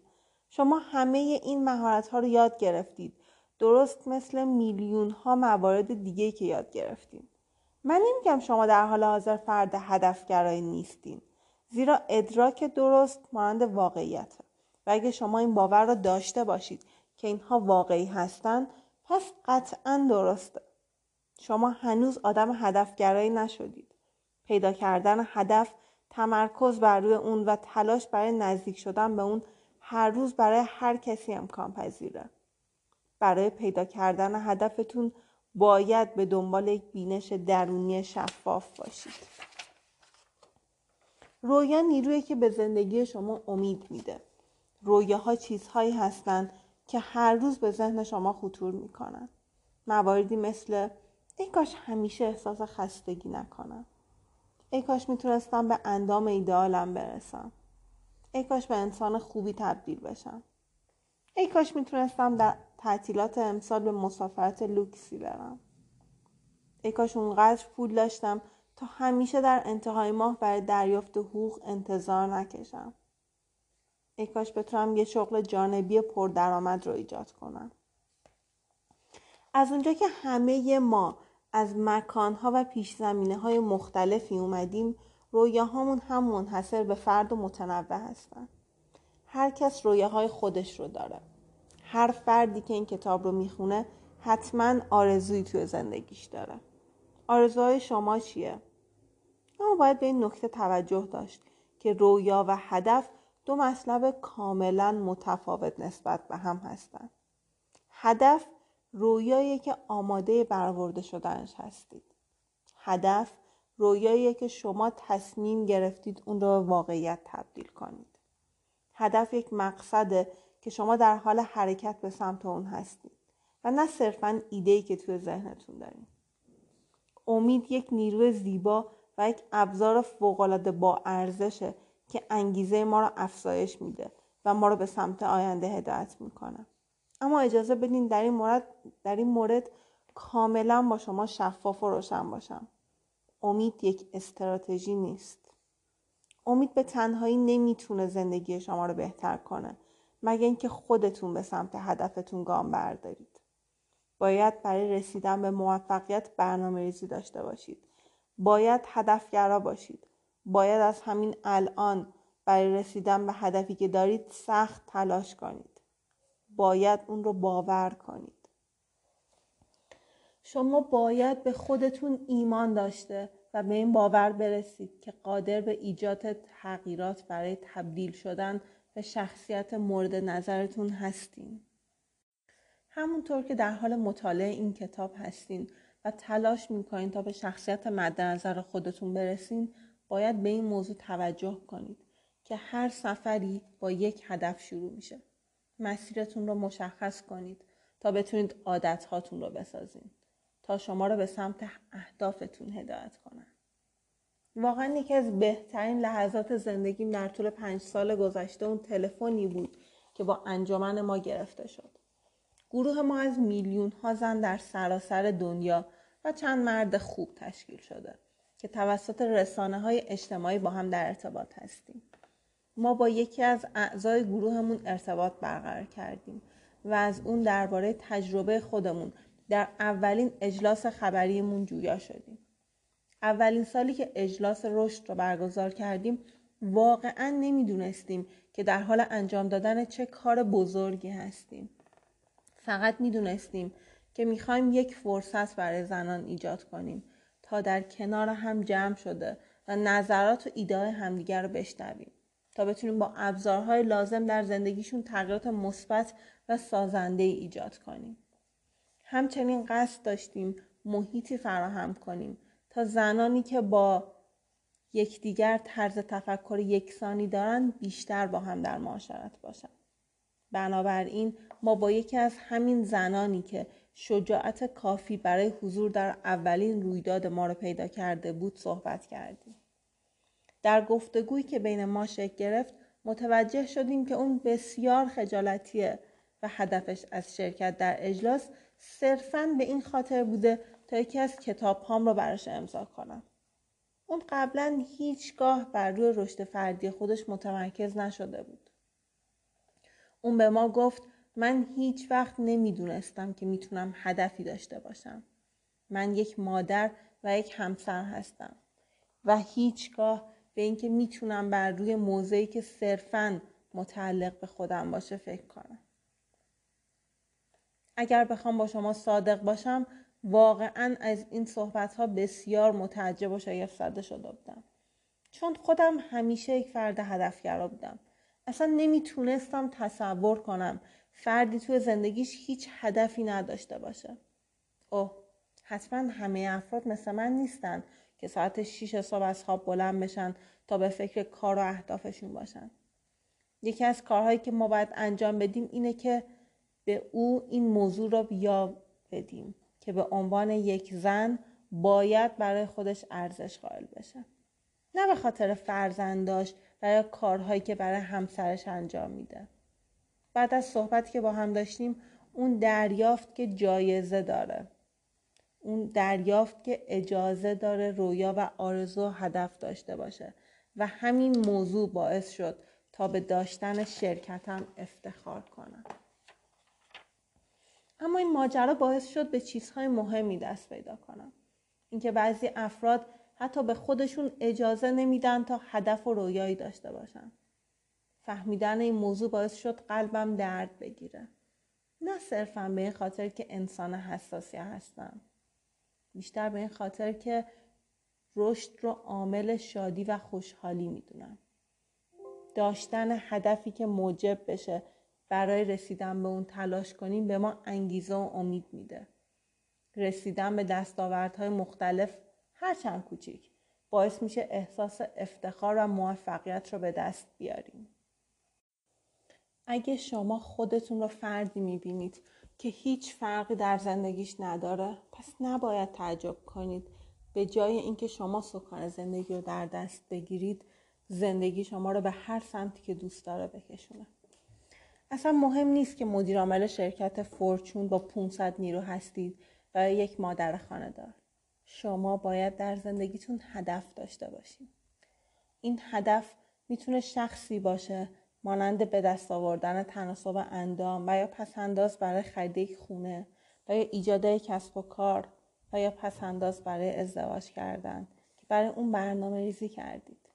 شما همه این مهارت ها رو یاد گرفتید. درست مثل میلیون ها موارد دیگه که یاد گرفتیم. من نمیگم شما در حال حاضر فرد هدفگرایی نیستین. زیرا ادراک درست مانند واقعیته. و اگه شما این باور را داشته باشید که اینها واقعی هستند پس قطعا درسته. شما هنوز آدم هدفگرایی نشدید. پیدا کردن هدف تمرکز بر روی اون و تلاش برای نزدیک شدن به اون هر روز برای هر کسی امکان پذیره. برای پیدا کردن هدفتون باید به دنبال یک بینش درونی شفاف باشید. رویا نیرویی که به زندگی شما امید میده. رویاها چیزهایی هستند که هر روز به ذهن شما خطور می‌کنن. مواردی مثل ای کاش همیشه احساس خستگی نکنم. ای کاش می‌تونستم به اندام ایدئالم برسم. ای کاش به انسان خوبی تبدیل بشم. ای کاش می‌تونستم در تعطیلات امسال به مسافرت لوکسی برم. ای کاش اونقدر پول داشتم تا همیشه در انتهای ماه برای دریافت حقوق انتظار نکشم. ای کاش بتونم یه شغل جانبی پردرآمد رو ایجاد کنم. از اونجا که همه ما از مکانها و پیش زمینه های مختلفی اومدیم رویاهامون هم منحصر به فرد و متنوع هستن. هر کس رویاهای خودش رو داره. هر فردی که این کتاب رو می‌خونه حتما آرزویی توی زندگیش داره. آرزوهای شما چیه؟ اما باید به این نکته توجه داشت که رویا و هدف دو مطلب کاملا متفاوت نسبت به هم هستند. هدف رویایی که آماده برآورده شدنش هستید. هدف رویایی که شما تصمیم گرفتید اون رو به واقعیت تبدیل کنید. هدف یک مقصده که شما در حال حرکت به سمت اون هستید و نه صرفا ایده‌ای که توی ذهنتون دارین امید یک نیروی زیبا و یک ابزار فوقالعاده با ارزشه که انگیزه ما را افزایش میده و ما رو به سمت آینده هدایت می‌کنه. اما اجازه بدین در این مورد در این مورد کاملا با شما شفاف و روشن باشم. امید یک استراتژی نیست. امید به تنهایی نمی‌تونه زندگی شما رو بهتر کنه مگه اینکه خودتون به سمت هدفتون گام بردارید. باید برای رسیدن به موفقیت برنامه ریزی داشته باشید. باید هدفگرا باشید. باید از همین الان برای رسیدن به هدفی که دارید سخت تلاش کنید باید اون رو باور کنید شما باید به خودتون ایمان داشته و به این باور برسید که قادر به ایجاد تغییرات برای تبدیل شدن به شخصیت مورد نظرتون هستین. همونطور که در حال مطالعه این کتاب هستین و تلاش می‌کنین تا به شخصیت مد نظر خودتون برسین باید به این موضوع توجه کنید که هر سفری با یک هدف شروع میشه. مسیرتون رو مشخص کنید تا بتونید عادت هاتون رو بسازین. تا شما رو به سمت اهدافتون هدایت کنن واقعا یکی از بهترین لحظات زندگیم در طول پنج سال گذشته اون تلفنی بود که با انجمن ما گرفته شد گروه ما از میلیون ها زن در سراسر دنیا و چند مرد خوب تشکیل شده که توسط رسانه های اجتماعی با هم در ارتباط هستیم. ما با یکی از اعضای گروهمون ارتباط برقرار کردیم و از اون درباره تجربه خودمون در اولین اجلاس خبریمون جویا شدیم. اولین سالی که اجلاس رشد رو برگزار کردیم واقعا نمی‌دونستیم که در حال انجام دادن چه کار بزرگی هستیم. فقط می‌دونستیم که می‌خوایم یک فرصت برای زنان ایجاد کنیم. در کنار هم جمع شده و نظرات و ایده همدیگر رو بشنویم تا بتونیم با ابزارهای لازم در زندگیشون تغییرات مثبت و سازنده ایجاد کنیم. همچنین قصد داشتیم محیطی فراهم کنیم تا زنانی که با یکدیگر طرز تفکر یکسانی دارند بیشتر با هم در معاشرت باشند بنابراین ما با یکی از همین زنانی که شجاعت کافی برای حضور در اولین رویداد ما رو پیدا کرده بود صحبت کردیم در گفتگویی که بین ما شکل گرفت متوجه شدیم که اون بسیار خجالتیه و هدفش از شرکت در اجلاس صرفا به این خاطر بوده تا یکی از کتاب هام رو براش امضا کنم. اون قبلا هیچگاه بر روی رشد فردی خودش متمرکز نشده بود. اون به ما گفت من هیچ وقت نمی‌دونستم که می‌تونم هدفی داشته باشم. من یک مادر و یک همسر هستم و هیچگاه به اینکه می‌تونم بر روی موضعی که صرفا متعلق به خودم باشه فکر کنم. اگر بخوام با شما صادق باشم واقعا از این صحبت ها بسیار متعجب و شگفت زده شده بودم چون خودم همیشه یک فرد هدفگرا بودم اصلا نمی‌تونستم تصور کنم فردی توی زندگیش هیچ هدفی نداشته باشه. اوه حتما همه افراد مثل من نیستن که ساعت 6 صبح از خواب بلند بشن تا به فکر کار و اهدافشون باشن. یکی از کارهایی که ما باید انجام بدیم اینه که به او این موضوع را بیا بدیم که به عنوان یک زن باید برای خودش ارزش قائل بشه. نه به خاطر فرزنداش و یا کارهایی که برای همسرش انجام میده. بعد از صحبتی که با هم داشتیم اون دریافت که جایزه داره. اون دریافت که اجازه داره رویا و آرزو هدف داشته باشه. و همین موضوع باعث شد تا به داشتن شرکتم افتخار کنم. اما این ماجرا باعث شد به چیزهای مهمی دست پیدا کنم. اینکه بعضی افراد حتی به خودشون اجازه نمیدن تا هدف و رویایی داشته باشن. فهمیدن این موضوع باعث شد قلبم درد بگیره نه صرفا به این خاطر که انسان حساسی هستم بیشتر به این خاطر که رشد رو عامل شادی و خوشحالی می‌دونم داشتن هدفی که موجب بشه برای رسیدن به اون تلاش کنیم به ما انگیزه و امید میده. رسیدن به دستاوردهای مختلف هرچند کوچیک باعث میشه احساس افتخار و موفقیت رو به دست بیاریم. اگه شما خودتون رو فردی می‌بینید که هیچ فرقی در زندگیش نداره پس نباید تعجب کنید. به جای اینکه شما سکان زندگی رو در دست بگیرید زندگی شما رو به هر سمتی که دوست داره بکشونه. اصلا مهم نیست که مدیر عامل شرکت فورچون با 500 نیرو هستید و یک مادر خانه دار شما باید در زندگیتون هدف داشته باشید. این هدف می‌تونه شخصی باشه مانند به دست آوردن تناسب اندام و یا پسنداز برای خرید یک خونه و یا ایجاد کسب و کار و یا پسنداز برای ازدواج کردن که برای اون برنامه ریزی کردید.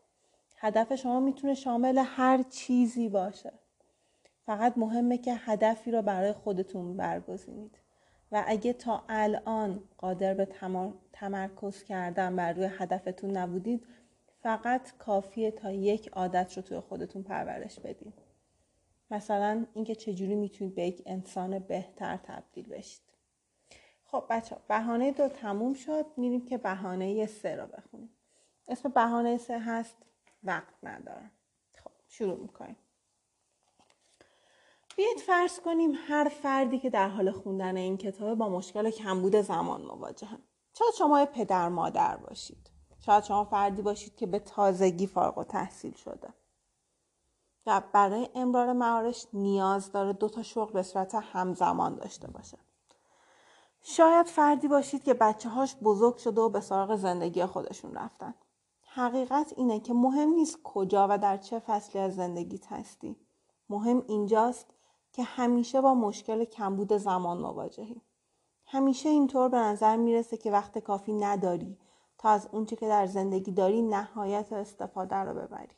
هدف شما می‌تونه شامل هر چیزی باشه. فقط مهمه که هدفی رو برای خودتون برگزینید. و اگه تا الان قادر به تمرکز کردن بر روی هدفتون نبودید فقط کافیه تا یک عادت رو توی خودتون پرورش بدید مثلا اینکه چجوری می‌تونید به یک انسان بهتر تبدیل بشید. خب بچه بهانه دو تموم شد. میریم که بهانه سه رو بخونیم. اسم بهانه سه هست وقت ندارم. خب شروع می‌کنیم. بیایید فرض کنیم هر فردی که در حال خوندن این کتاب با مشکل کمبود زمان مواجهه. شاید شما پدر مادر باشید؟ شاید شما فردی باشید که به تازگی فارغ و تحصیل شده. و برای امرار معارش نیاز داره دو تا شغل به صورت همزمان داشته باشه. شاید فردی باشید که بچه هاش بزرگ شده و به سراغ زندگی خودشون رفتن. حقیقت اینه که مهم نیست کجا و در چه فصلی از زندگیت هستی. مهم اینجاست که همیشه با مشکل کمبود زمان مواجهی. همیشه اینطور به نظر می‌رسه که وقت کافی نداری تا از اونچه که در زندگی داری نهایت استفاده رو ببری.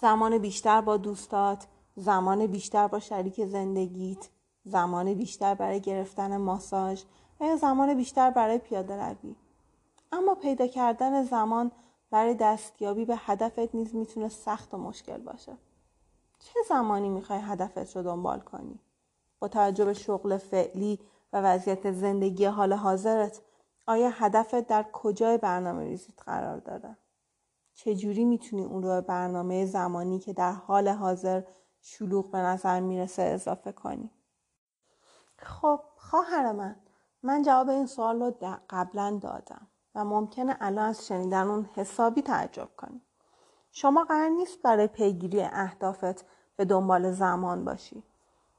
زمان بیشتر با دوستات زمان بیشتر با شریک زندگیت زمان بیشتر برای گرفتن ماساژ و یا زمان بیشتر برای پیاده روی. اما پیدا کردن زمان برای دستیابی به هدفت نیز می‌تونه سخت و مشکل باشه. چه زمانی می‌خوای هدفت رو دنبال کنی؟ با توجه به شغل فعلی و وضعیت زندگی حال حاضرت آیا هدفت در کجای برنامه ریزیت قرار داره؟ چجوری می‌تونی اون رو به برنامه زمانی که در حال حاضر شلوغ به نظر می‌رسه اضافه کنی؟ خب خواهر من من جواب این سوال رو قبلا دادم و ممکنه الان از شنیدن اون حسابی تعجب کنی. شما قرار نیست برای پیگیری اهدافت به دنبال زمان باشی.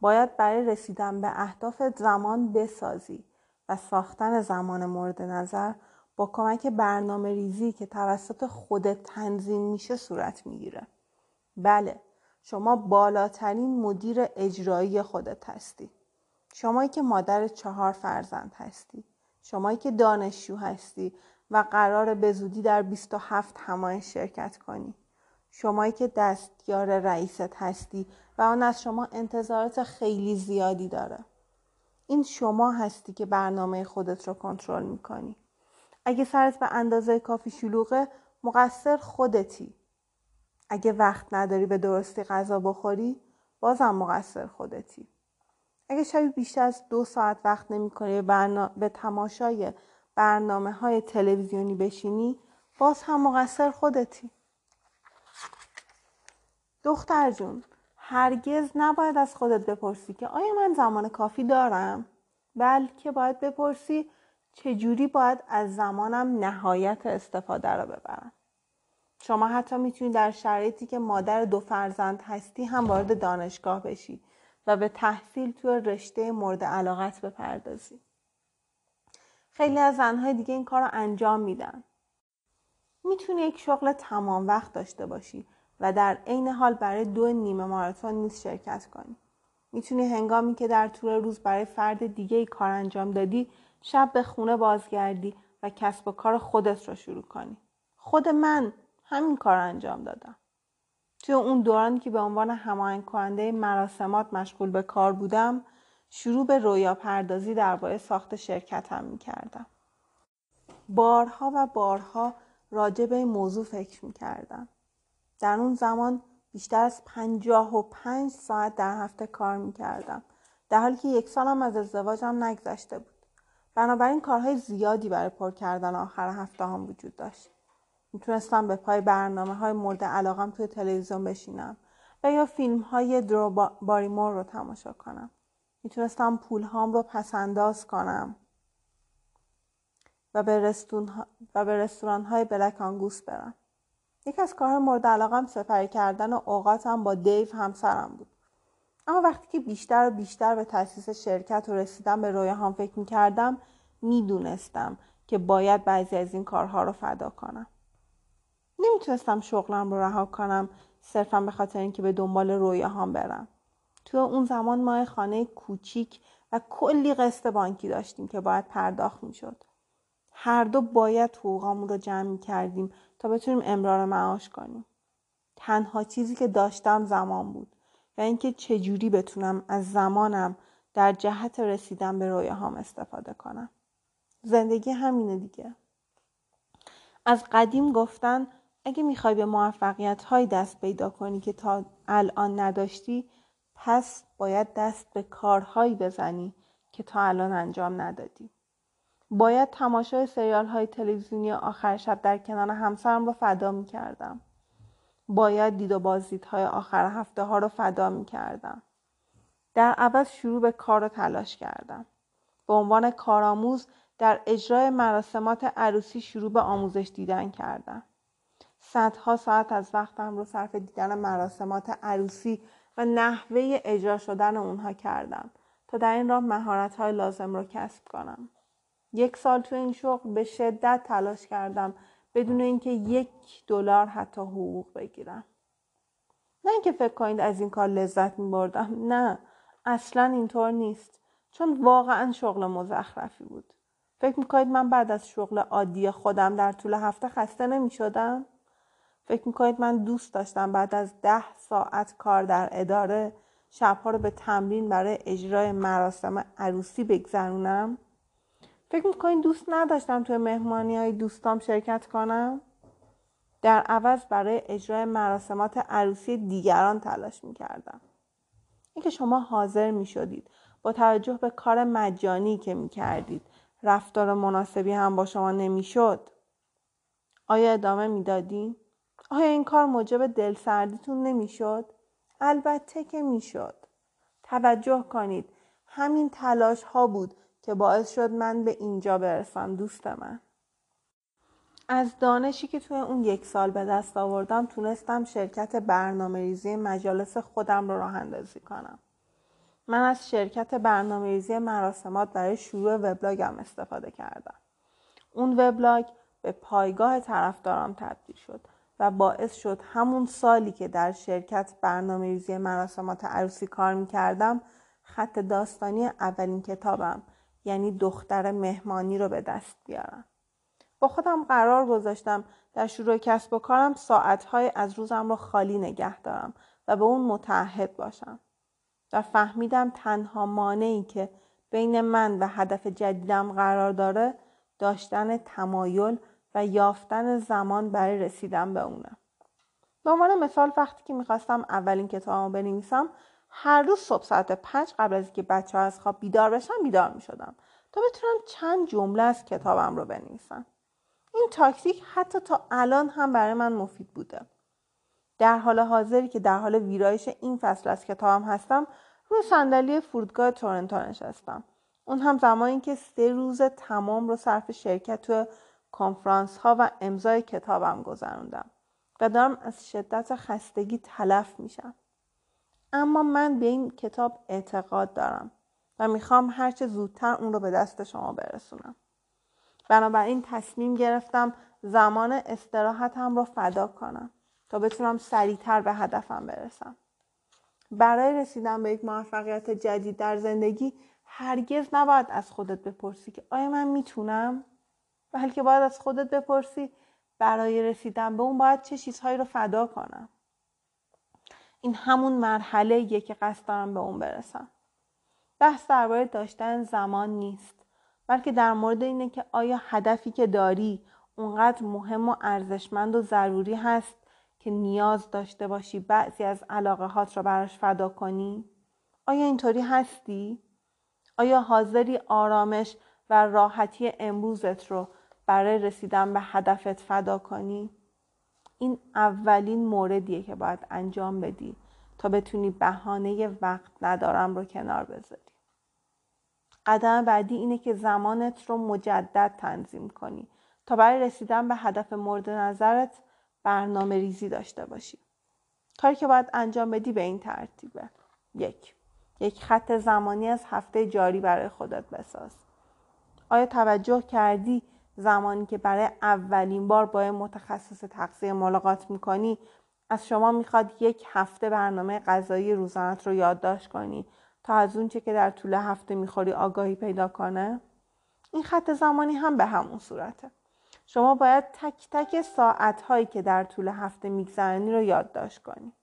باید برای رسیدن به اهدافت زمان بسازی. و ساختن زمان مورد نظر با کمک برنامه ریزی که توسط خودت تنظیم میشه صورت می‌گیره. بله شما بالاترین مدیر اجرایی خودت هستی. شمایی که مادر چهار فرزند هستی. شمایی که دانشجو هستی و قرار به زودی در 27 همایش شرکت کنی. شمایی که دستیار رئیست هستی و آن از شما انتظارات خیلی زیادی داره. این شما هستی که برنامه خودت رو کنترل می‌کنی. اگه سرت به اندازه کافی شلوغه مقصر خودتی. اگه وقت نداری به درستی غذا بخوری بازم مقصر خودتی. اگه شبی بیشتر از دو ساعت وقت نمی کنی به تماشای برنامه های تلویزیونی بشینی باز هم مقصر خودتی. دختر جون هرگز نباید از خودت بپرسی که آیا من زمان کافی دارم؟ بلکه باید بپرسی چجوری باید از زمانم نهایت استفاده رو ببرم. شما حتی می‌تونی در شرایطی که مادر دو فرزند هستی هم وارد دانشگاه بشی و به تحصیل توی رشته مورد علاقت بپردازی. خیلی از زنهای دیگه این کار رو انجام میدن. می‌تونی یک شغل تمام وقت داشته باشی. و در عین حال برای دو نیمه ماراتون نیز شرکت کنی می‌تونی هنگامی که در طول روز برای فرد دیگه ای کار انجام دادی شب به خونه بازگردی و کسب و کار خودت رو شروع کنی خود من همین کار انجام دادم توی اون دورانی که به عنوان هماهنگ کننده مراسمات مشغول به کار بودم شروع به رویا پردازی درباره ساخت شرکتم می کردم. بارها و بارها راجع به این موضوع فکر می کردم. در اون زمان بیشتر از پنجاه و پنج ساعت در هفته کار می کردم. در حالی که یک سالم از ازدواجم نگذشته بود. بنابراین کارهای زیادی برای پر کردن آخر هفته هم وجود داشت. می‌تونستم به پای برنامه های مورد علاقم توی تلویزیون بشینم و یا فیلم های درو باریمور رو تماشا کنم می‌تونستم پول هام رو پسنداز کنم و به, رستون و به رستوران های بلک آنگوس برم یکی از کارهای مورد علاقم سپری کردن و اوقاتم با دیو همسرم بود. اما وقتی که بیشتر و بیشتر به تاسیس شرکت و رسیدم به رویاهام فکر می‌کردم می‌دونستم که باید بعضی از این کارها رو فدا کنم. نمی‌تونستم شغلم رو رها کنم صرفا به خاطر اینکه به دنبال رویاهام برم. تو اون زمان ما خانه کوچیک و کلی قسط بانکی داشتیم که باید پرداخت می‌شد. هر دو باید حقوقامون رو جمع کردیم تا بتونیم امرار معاش کنیم. تنها چیزی که داشتم زمان بود. و اینکه چجوری بتونم از زمانم در جهت رسیدن به رویاهام استفاده کنم. زندگی همینه دیگه. از قدیم گفتن اگه می‌خوای به موفقیت های دست پیدا کنی که تا الان نداشتی پس باید دست به کارهایی بزنی که تا الان انجام ندادی. باید تماشای سریال های تلویزیونی آخر شب در کنار همسرم رو فدا می کردم. باید دید و بازدیدهای آخر هفته ها رو فدا می کردم. در عوض شروع به کار و تلاش کردم. به عنوان کارآموز در اجرای مراسمات عروسی شروع به آموزش دیدن کردم. صدها ساعت از وقتم رو صرف دیدن مراسمات عروسی و نحوه اجرا شدن اونها کردم تا در این راه مهارت های لازم رو کسب کنم. یک سال تو این شغل به شدت تلاش کردم بدون اینکه یک دلار حتی حقوق بگیرم نه اینکه فکر کنید از این کار لذت می بردم نه اصلا اینطور نیست چون واقعا شغل مزخرفی بود فکر می‌کنید من بعد از شغل عادی خودم در طول هفته خسته نمی شدم؟ فکر می‌کنید من دوست داشتم بعد از ده ساعت کار در اداره شبها رو به تمرین برای اجرای مراسم عروسی بگذرونم؟ فکر می‌کنین دوست نداشتم توی مهمانی های دوستام شرکت کنم؟ در عوض برای اجرای مراسمات عروسی دیگران تلاش می‌کردم. اینکه شما حاضر می‌شدید با توجه به کار مجانی که می‌کردید رفتار مناسبی هم با شما نمی‌شد آیا ادامه می‌دادیم آیا این کار موجب دلسردیتون نمی‌شد البته که می‌شد توجه کنید همین تلاش ها بود که باعث شد من به اینجا برسم دوست من از دانشی که توی اون یک سال به دست آوردم تونستم شرکت برنامه ریزی مجالس خودم رو راه اندازی کنم. من از شرکت برنامه ریزی مراسمات برای شروع وبلاگم استفاده کردم. اون وبلاگ به پایگاه طرفدارم تبدیل شد و باعث شد همون سالی که در شرکت برنامه ریزی مراسمات عروسی کار می کردم خط داستانی اولین کتابم یعنی دختر مهمانی رو به دست بیارم با خودم قرار گذاشتم در شروع کسب و کارم ساعتهای از روزم رو خالی نگه دارم و به اون متعهد باشم و فهمیدم تنها مانعی که بین من و هدف جدیدم قرار داره داشتن تمایل و یافتن زمان برای رسیدن به اونه. به عنوان مثال وقتی که می‌خواستم اولین کتابمو بنویسم هر روز صبح ساعت پنج قبل از اینکه بچه ها از خواب بیدار بشن بیدار می شدم تا بتونم چند جمله از کتابم رو بنویسم. این تاکتیک حتی تا الان هم برای من مفید بوده. در حال حاضری که در حال ویرایش این فصل از کتابم هستم روی صندلی فرودگاه تورنتو نشستم. اون هم زمانی که سه روز تمام رو صرف شرکت تو کنفرانس ها و امضای کتابم گذروندم و دارم از شدت خستگی تلف میشم. اما من به این کتاب اعتقاد دارم و می‌خوام هرچه زودتر اون رو به دست شما برسونم. بنابراین تصمیم گرفتم زمان استراحتم رو فدا کنم تا بتونم سریعتر به هدفم برسم. برای رسیدن به یک موفقیت جدید در زندگی هرگز نباید از خودت بپرسی که آیا من می‌تونم؟ بلکه باید از خودت بپرسی برای رسیدن به اون باید چه چیزهایی رو فدا کنم. این همون مرحله که قصد دارم به اون برسم بحث درباره داشتن زمان نیست بلکه در مورد اینه که آیا هدفی که داری اونقدر مهم و ارزشمند و ضروری هست که نیاز داشته باشی بعضی از علاقه هات را براش فدا کنی؟ آیا اینطوری هستی؟ آیا حاضری آرامش و راحتی امروزت رو برای رسیدن به هدفت فدا کنی؟ این اولین موردیه که باید انجام بدی تا بتونی بهانه وقت ندارم رو کنار بذاری. قدم بعدی اینه که زمانت رو مجدد تنظیم کنی تا برای رسیدن به هدف مورد نظرت برنامه ریزی داشته باشی. کاری که باید انجام بدی به این ترتیبه. یک یک خط زمانی از هفته جاری برای خودت بساز. آیا توجه کردی زمانی که برای اولین بار با متخصص تغذیه ملاقات می‌کنی از شما می‌خواد یک هفته برنامه غذایی روزانت رو یادداشت کنی تا از اونچه که در طول هفته می‌خوری آگاهی پیدا کنه؟ این خط زمانی هم به همون صورته. شما باید تک تک ساعت هایی که در طول هفته میگذرنی رو یادداشت کنی.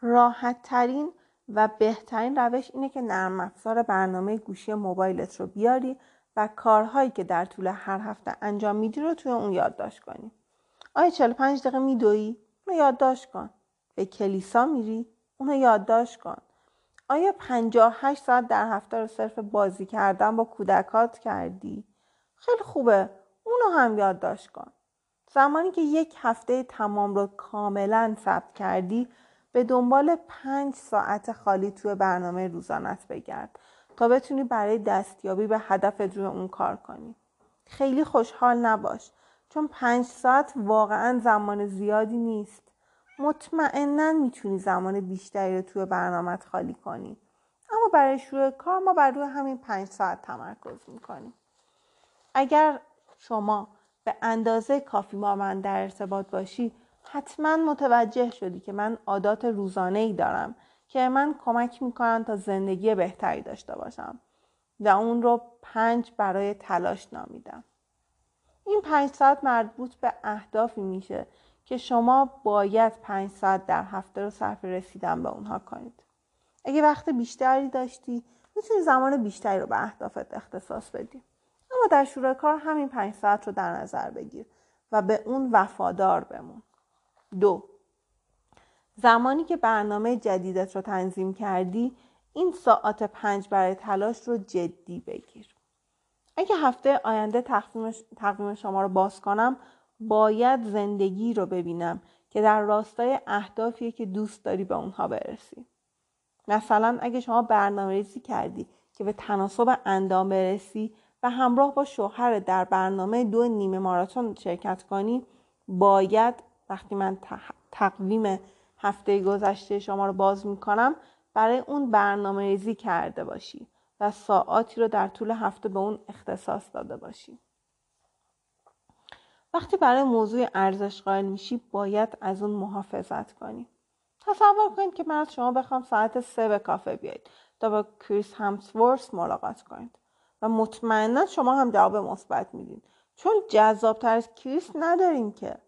راحت ترین و بهترین روش اینه که نرم افزار برنامه گوشی موبایلت رو بیاری و کارهایی که در طول هر هفته انجام میدی رو توی اون یادداشت کنی. آیا 45 دقیقه میدویی؟ اونو یادداشت کن. به کلیسا میری؟ اونو یادداشت کن. آیا 58 ساعت در هفته رو صرف بازی کردن با کودکات کردی؟ خیلی خوبه. اونو هم یادداشت کن. زمانی که یک هفته تمام رو کاملا ثبت کردی به دنبال پنج ساعت خالی توی برنامه روزانت بگرد. تا بتونی برای دستیابی به هدفت روی اون کار کنی. خیلی خوشحال نباش. چون پنج ساعت واقعا زمان زیادی نیست. مطمئنا می‌تونی زمان بیشتری رو توی برنامهت خالی کنی. اما برای شروع کار ما بر روی همین پنج ساعت تمرکز می‌کنیم. اگر شما به اندازه کافی با من در ارتباط باشی حتما متوجه شدی که من عادات روزانه ای دارم. که من کمک می‌کنن تا زندگی بهتری داشته باشم و اون رو پنج برای تلاش نامیدم. این پنج ساعت مربوط به اهدافی میشه که شما باید پنج ساعت در هفته رو صرف رسیدن به اونها کنید. اگه وقت بیشتری داشتی می‌تونی زمان بیشتری رو به اهدافت اختصاص بدی. اما در شروع کار همین پنج ساعت رو در نظر بگیر و به اون وفادار بمون. دو زمانی که برنامه جدیدت رو تنظیم کردی این ساعت پنج برای تلاش رو جدی بگیر. اگه هفته آینده تقویم شما رو باز کنم باید زندگی رو ببینم که در راستای اهدافیه که دوست داری به اونها برسی. مثلا اگه شما برنامه ریزی کردی که به تناسب اندام برسی و همراه با شوهر در برنامه دو نیمه ماراتون شرکت کنی باید وقتی من تقویم هفته گذشته شما رو باز می‌کنم. برای اون برنامه ریزی کرده باشی و ساعاتی رو در طول هفته به اون اختصاص داده باشی. وقتی برای موضوع ارزش قائل میشی باید از اون محافظت کنی. تصور کنید که من از شما بخوام ساعت سه به کافه بیایید تا با کریس همسورس ملاقات کنید و مطمئنا شما هم جواب مثبت میدین. چون جذابتر از کریس نداریم که.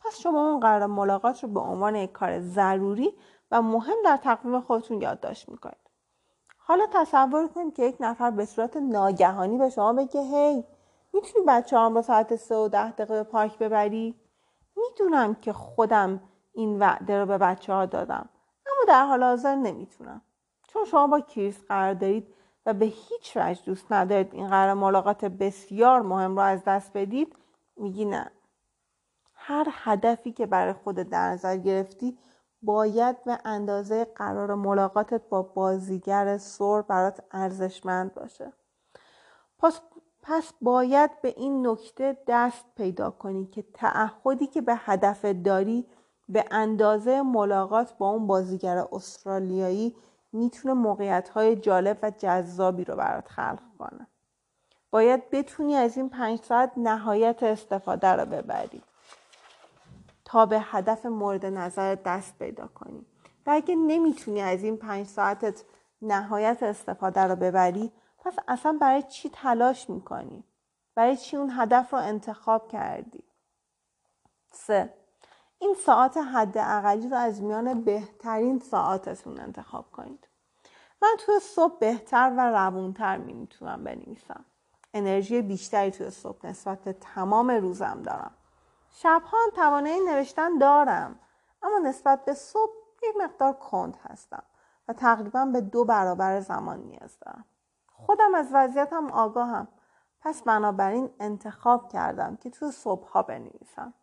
پس شما اون قرار ملاقات رو به عنوان یک کار ضروری و مهم در تقویم خودتون یادداشت می‌کنید. حالا تصور کنید که یک نفر به صورت ناگهانی به شما بگه هی می‌تونی بچه هم رو ساعت سه و ده دقیقه به پارک ببری؟ می‌دونم که خودم این وعده رو به بچه ها دادم اما در حال حاضر نمی‌تونم. چون شما با کریس قرار دارید و به هیچ وجه دوست ندارید این قرار ملاقات بسیار مهم رو از دست بدید میگی نه. هر هدفی که برای خود در نظر گرفتی باید به اندازه قرار ملاقاتت با بازیگر سور برات ارزشمند باشه. پس, پس باید به این نکته دست پیدا کنی که تعهدی که به هدف داری به اندازه ملاقات با اون بازیگر استرالیایی می‌تونه موقعیت جالب و جذابی رو برات خلق کنه. باید بتونی از این پنج ساعت نهایت استفاده رو ببری. تا به هدف مورد نظر دست پیدا کنی و اگه نمی‌تونی از این پنج ساعتت نهایت استفاده رو ببری پس اصلا برای چی تلاش می‌کنی؟ برای چی اون هدف رو انتخاب کردی؟ سه این ساعت حد اقلی رو از میان بهترین ساعتتون انتخاب کنید من توی صبح بهتر و روونتر می می‌تونم بنویسم انرژی بیشتری توی صبح نسبت به تمام روزم دارم شبها هم توانایی نوشتن دارم اما نسبت به صبح یک مقدار کند هستم و تقریبا به دو برابر زمان نیاز دارم. خودم از وضعیتم آگاهم پس بنابراین انتخاب کردم که تو صبح ها بنویسم.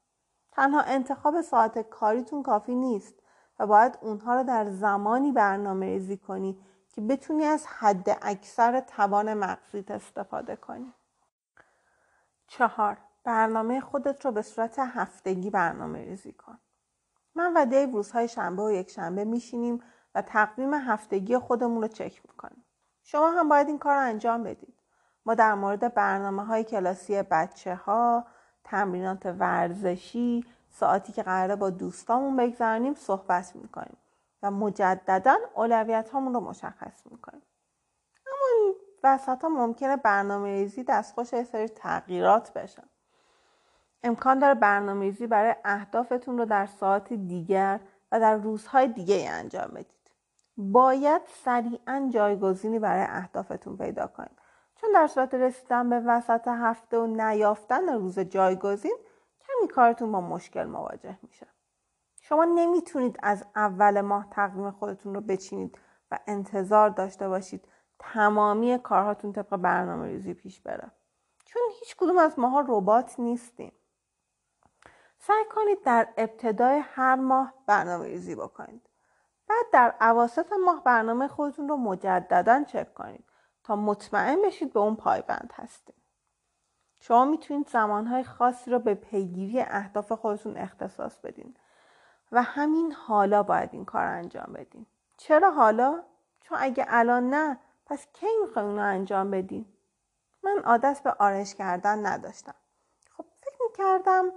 تنها انتخاب ساعت کاریتون کافی نیست و باید اونها رو در زمانی برنامه ریزی کنی که بتونی از حد اکثر توان مغزیت استفاده کنی. چهار. برنامه خودت رو به صورت هفتگی برنامه ریزی کن. من و دیو روزهای شنبه و یک شنبه میشینیم و تقویم هفتگی خودمون رو چک می‌کنیم. شما هم باید این کار رو انجام بدید. ما در مورد برنامه های کلاسی بچه ها، تمرینات ورزشی، ساعتی که قراره با دوستامون بگذرانیم صحبت می‌کنیم و مجددا اولویت رو مشخص می‌کنیم. اما وسط ها ممکنه برنامه ریزی دستخوش سری تغییرات بشه. امکان داره برنامه ریزی برای اهدافتون رو در ساعت دیگر و در روزهای دیگه انجام بدید. باید سریعا جایگزینی برای اهدافتون پیدا کنید. چون در صورت رسیدن به وسط هفته و نیافتن روز جایگزین کمی کارتون با مشکل مواجه میشه. شما نمی‌تونید از اول ماه تقویم خودتون رو بچینید و انتظار داشته باشید تمامی کارهاتون طبق برنامه ریزی پیش بره. چون هیچ کدوم از ماها ربات نیستیم. سعی کنید در ابتدای هر ماه برنامه ریزی بکنید. بعد در عواست ماه برنامه خودتون رو مجددا چک کنید تا مطمئن بشید به اون پایبند هستید. شما می‌تونید زمانهای خاصی رو به پیگیری اهداف خودتون اختصاص بدین و همین حالا باید این کار انجام بدین. چرا حالا؟ چون اگه الان نه پس کی می‌خوای اونو انجام بدین؟ من عادت به آرش کردن نداشتم. خب فکر می‌کردم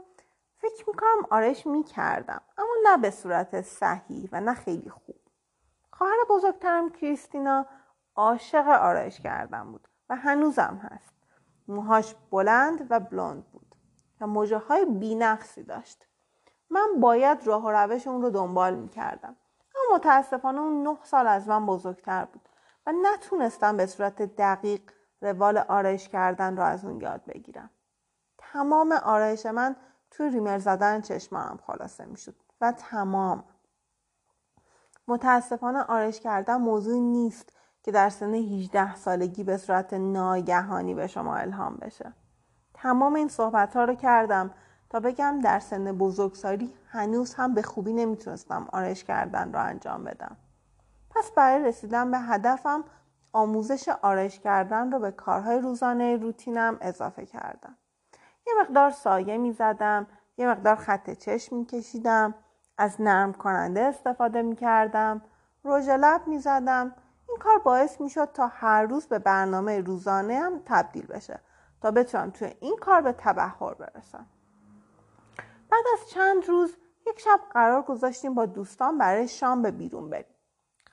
فکر می‌کنم آرش می‌کردم اما نه به صورت صحیح و نه خیلی خوب. خواهر بزرگترم کریستینا عاشق آرایش کردن بود و هنوزم هست. موهاش بلند و بلند بود و موجه های بینقصی داشت. من باید راه و روش اون رو دنبال می‌کردم اما متاسفانه اون نه سال از من بزرگتر بود و نتونستم به صورت دقیق روال آرایش کردن را از اون یاد بگیرم. تمام آرایش من توی ریمر زدن چشمانم خلاصه می‌شد. و تمام. متاسفانه آرش کردن موضوعی نیست که در سن 18 سالگی به صورت ناگهانی به شما الهام بشه. تمام این صحبت ها رو کردم تا بگم در سن بزرگسالی هنوز هم به خوبی نمی‌تونستم آرش کردن را انجام بدم. پس برای رسیدن به هدفم آموزش آرش کردن رو به کارهای روزانه روتینم اضافه کردم. یه مقدار سایه می زدم یه مقدار خط چشم می کشیدم از نرم کننده استفاده می کردم رژ لب می زدم این کار باعث می شد تا هر روز به برنامه روزانه هم تبدیل بشه تا بتونم توی این کار به تبهر برسم. بعد از چند روز یک شب قرار گذاشتیم با دوستان برای شام به بیرون بریم.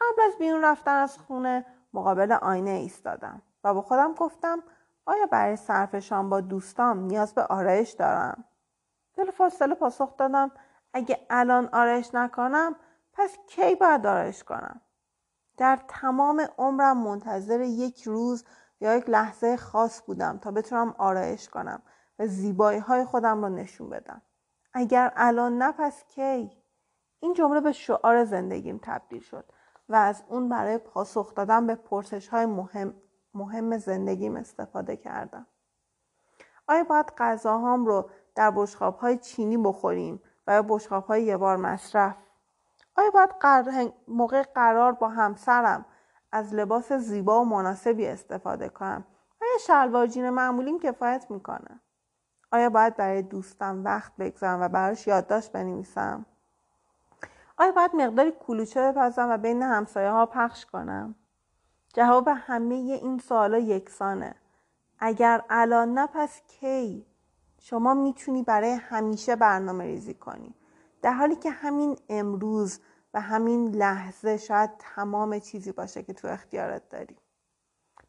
قبل از بیرون رفتن از خونه مقابل آینه ایستادم و با خودم گفتم آیا برای صرف شام با دوستام نیاز به آرایش دارم؟ دل فاصله پاسخ دادم اگه الان آرایش نکنم پس کی باید آرایش کنم؟ در تمام عمرم منتظر یک روز یا یک لحظه خاص بودم تا بتونم آرایش کنم و زیبایی های خودم رو نشون بدم. اگر الان نه پس کی؟ این جمله به شعار زندگیم تبدیل شد و از اون برای پاسخ دادن به پرسش های مهم مهم زندگیم استفاده کردم. آیا باید غذاهام رو در بشخاب های چینی بخوریم و یا بشخاب های یه بار مصرف؟ آیا باید موقع قرار با همسرم از لباس زیبا و مناسبی استفاده کنم؟ آیا شلوار جین معمولیم کفایت می‌کنه؟ آیا باید برای دوستم وقت بگذارم و براش یادداشت بنویسم؟ آیا باید مقداری کلوچه بپزم و بین همسایه ها پخش کنم؟ جواب همه این سوالا یکسانه. اگر الان نه پس کی؟ شما می‌تونی برای همیشه برنامه ریزی کنی. در حالی که همین امروز و همین لحظه شاید تمام چیزی باشه که تو اختیارت داری.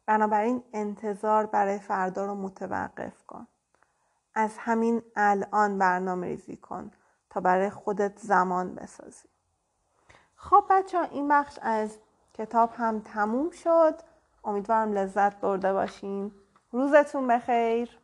بنابراین انتظار برای فردا رو متوقف کن. از همین الان برنامه ریزی کن تا برای خودت زمان بسازی. خب بچه این بخش از کتاب هم تموم شد. امیدوارم لذت برده باشین. روزتون بخیر.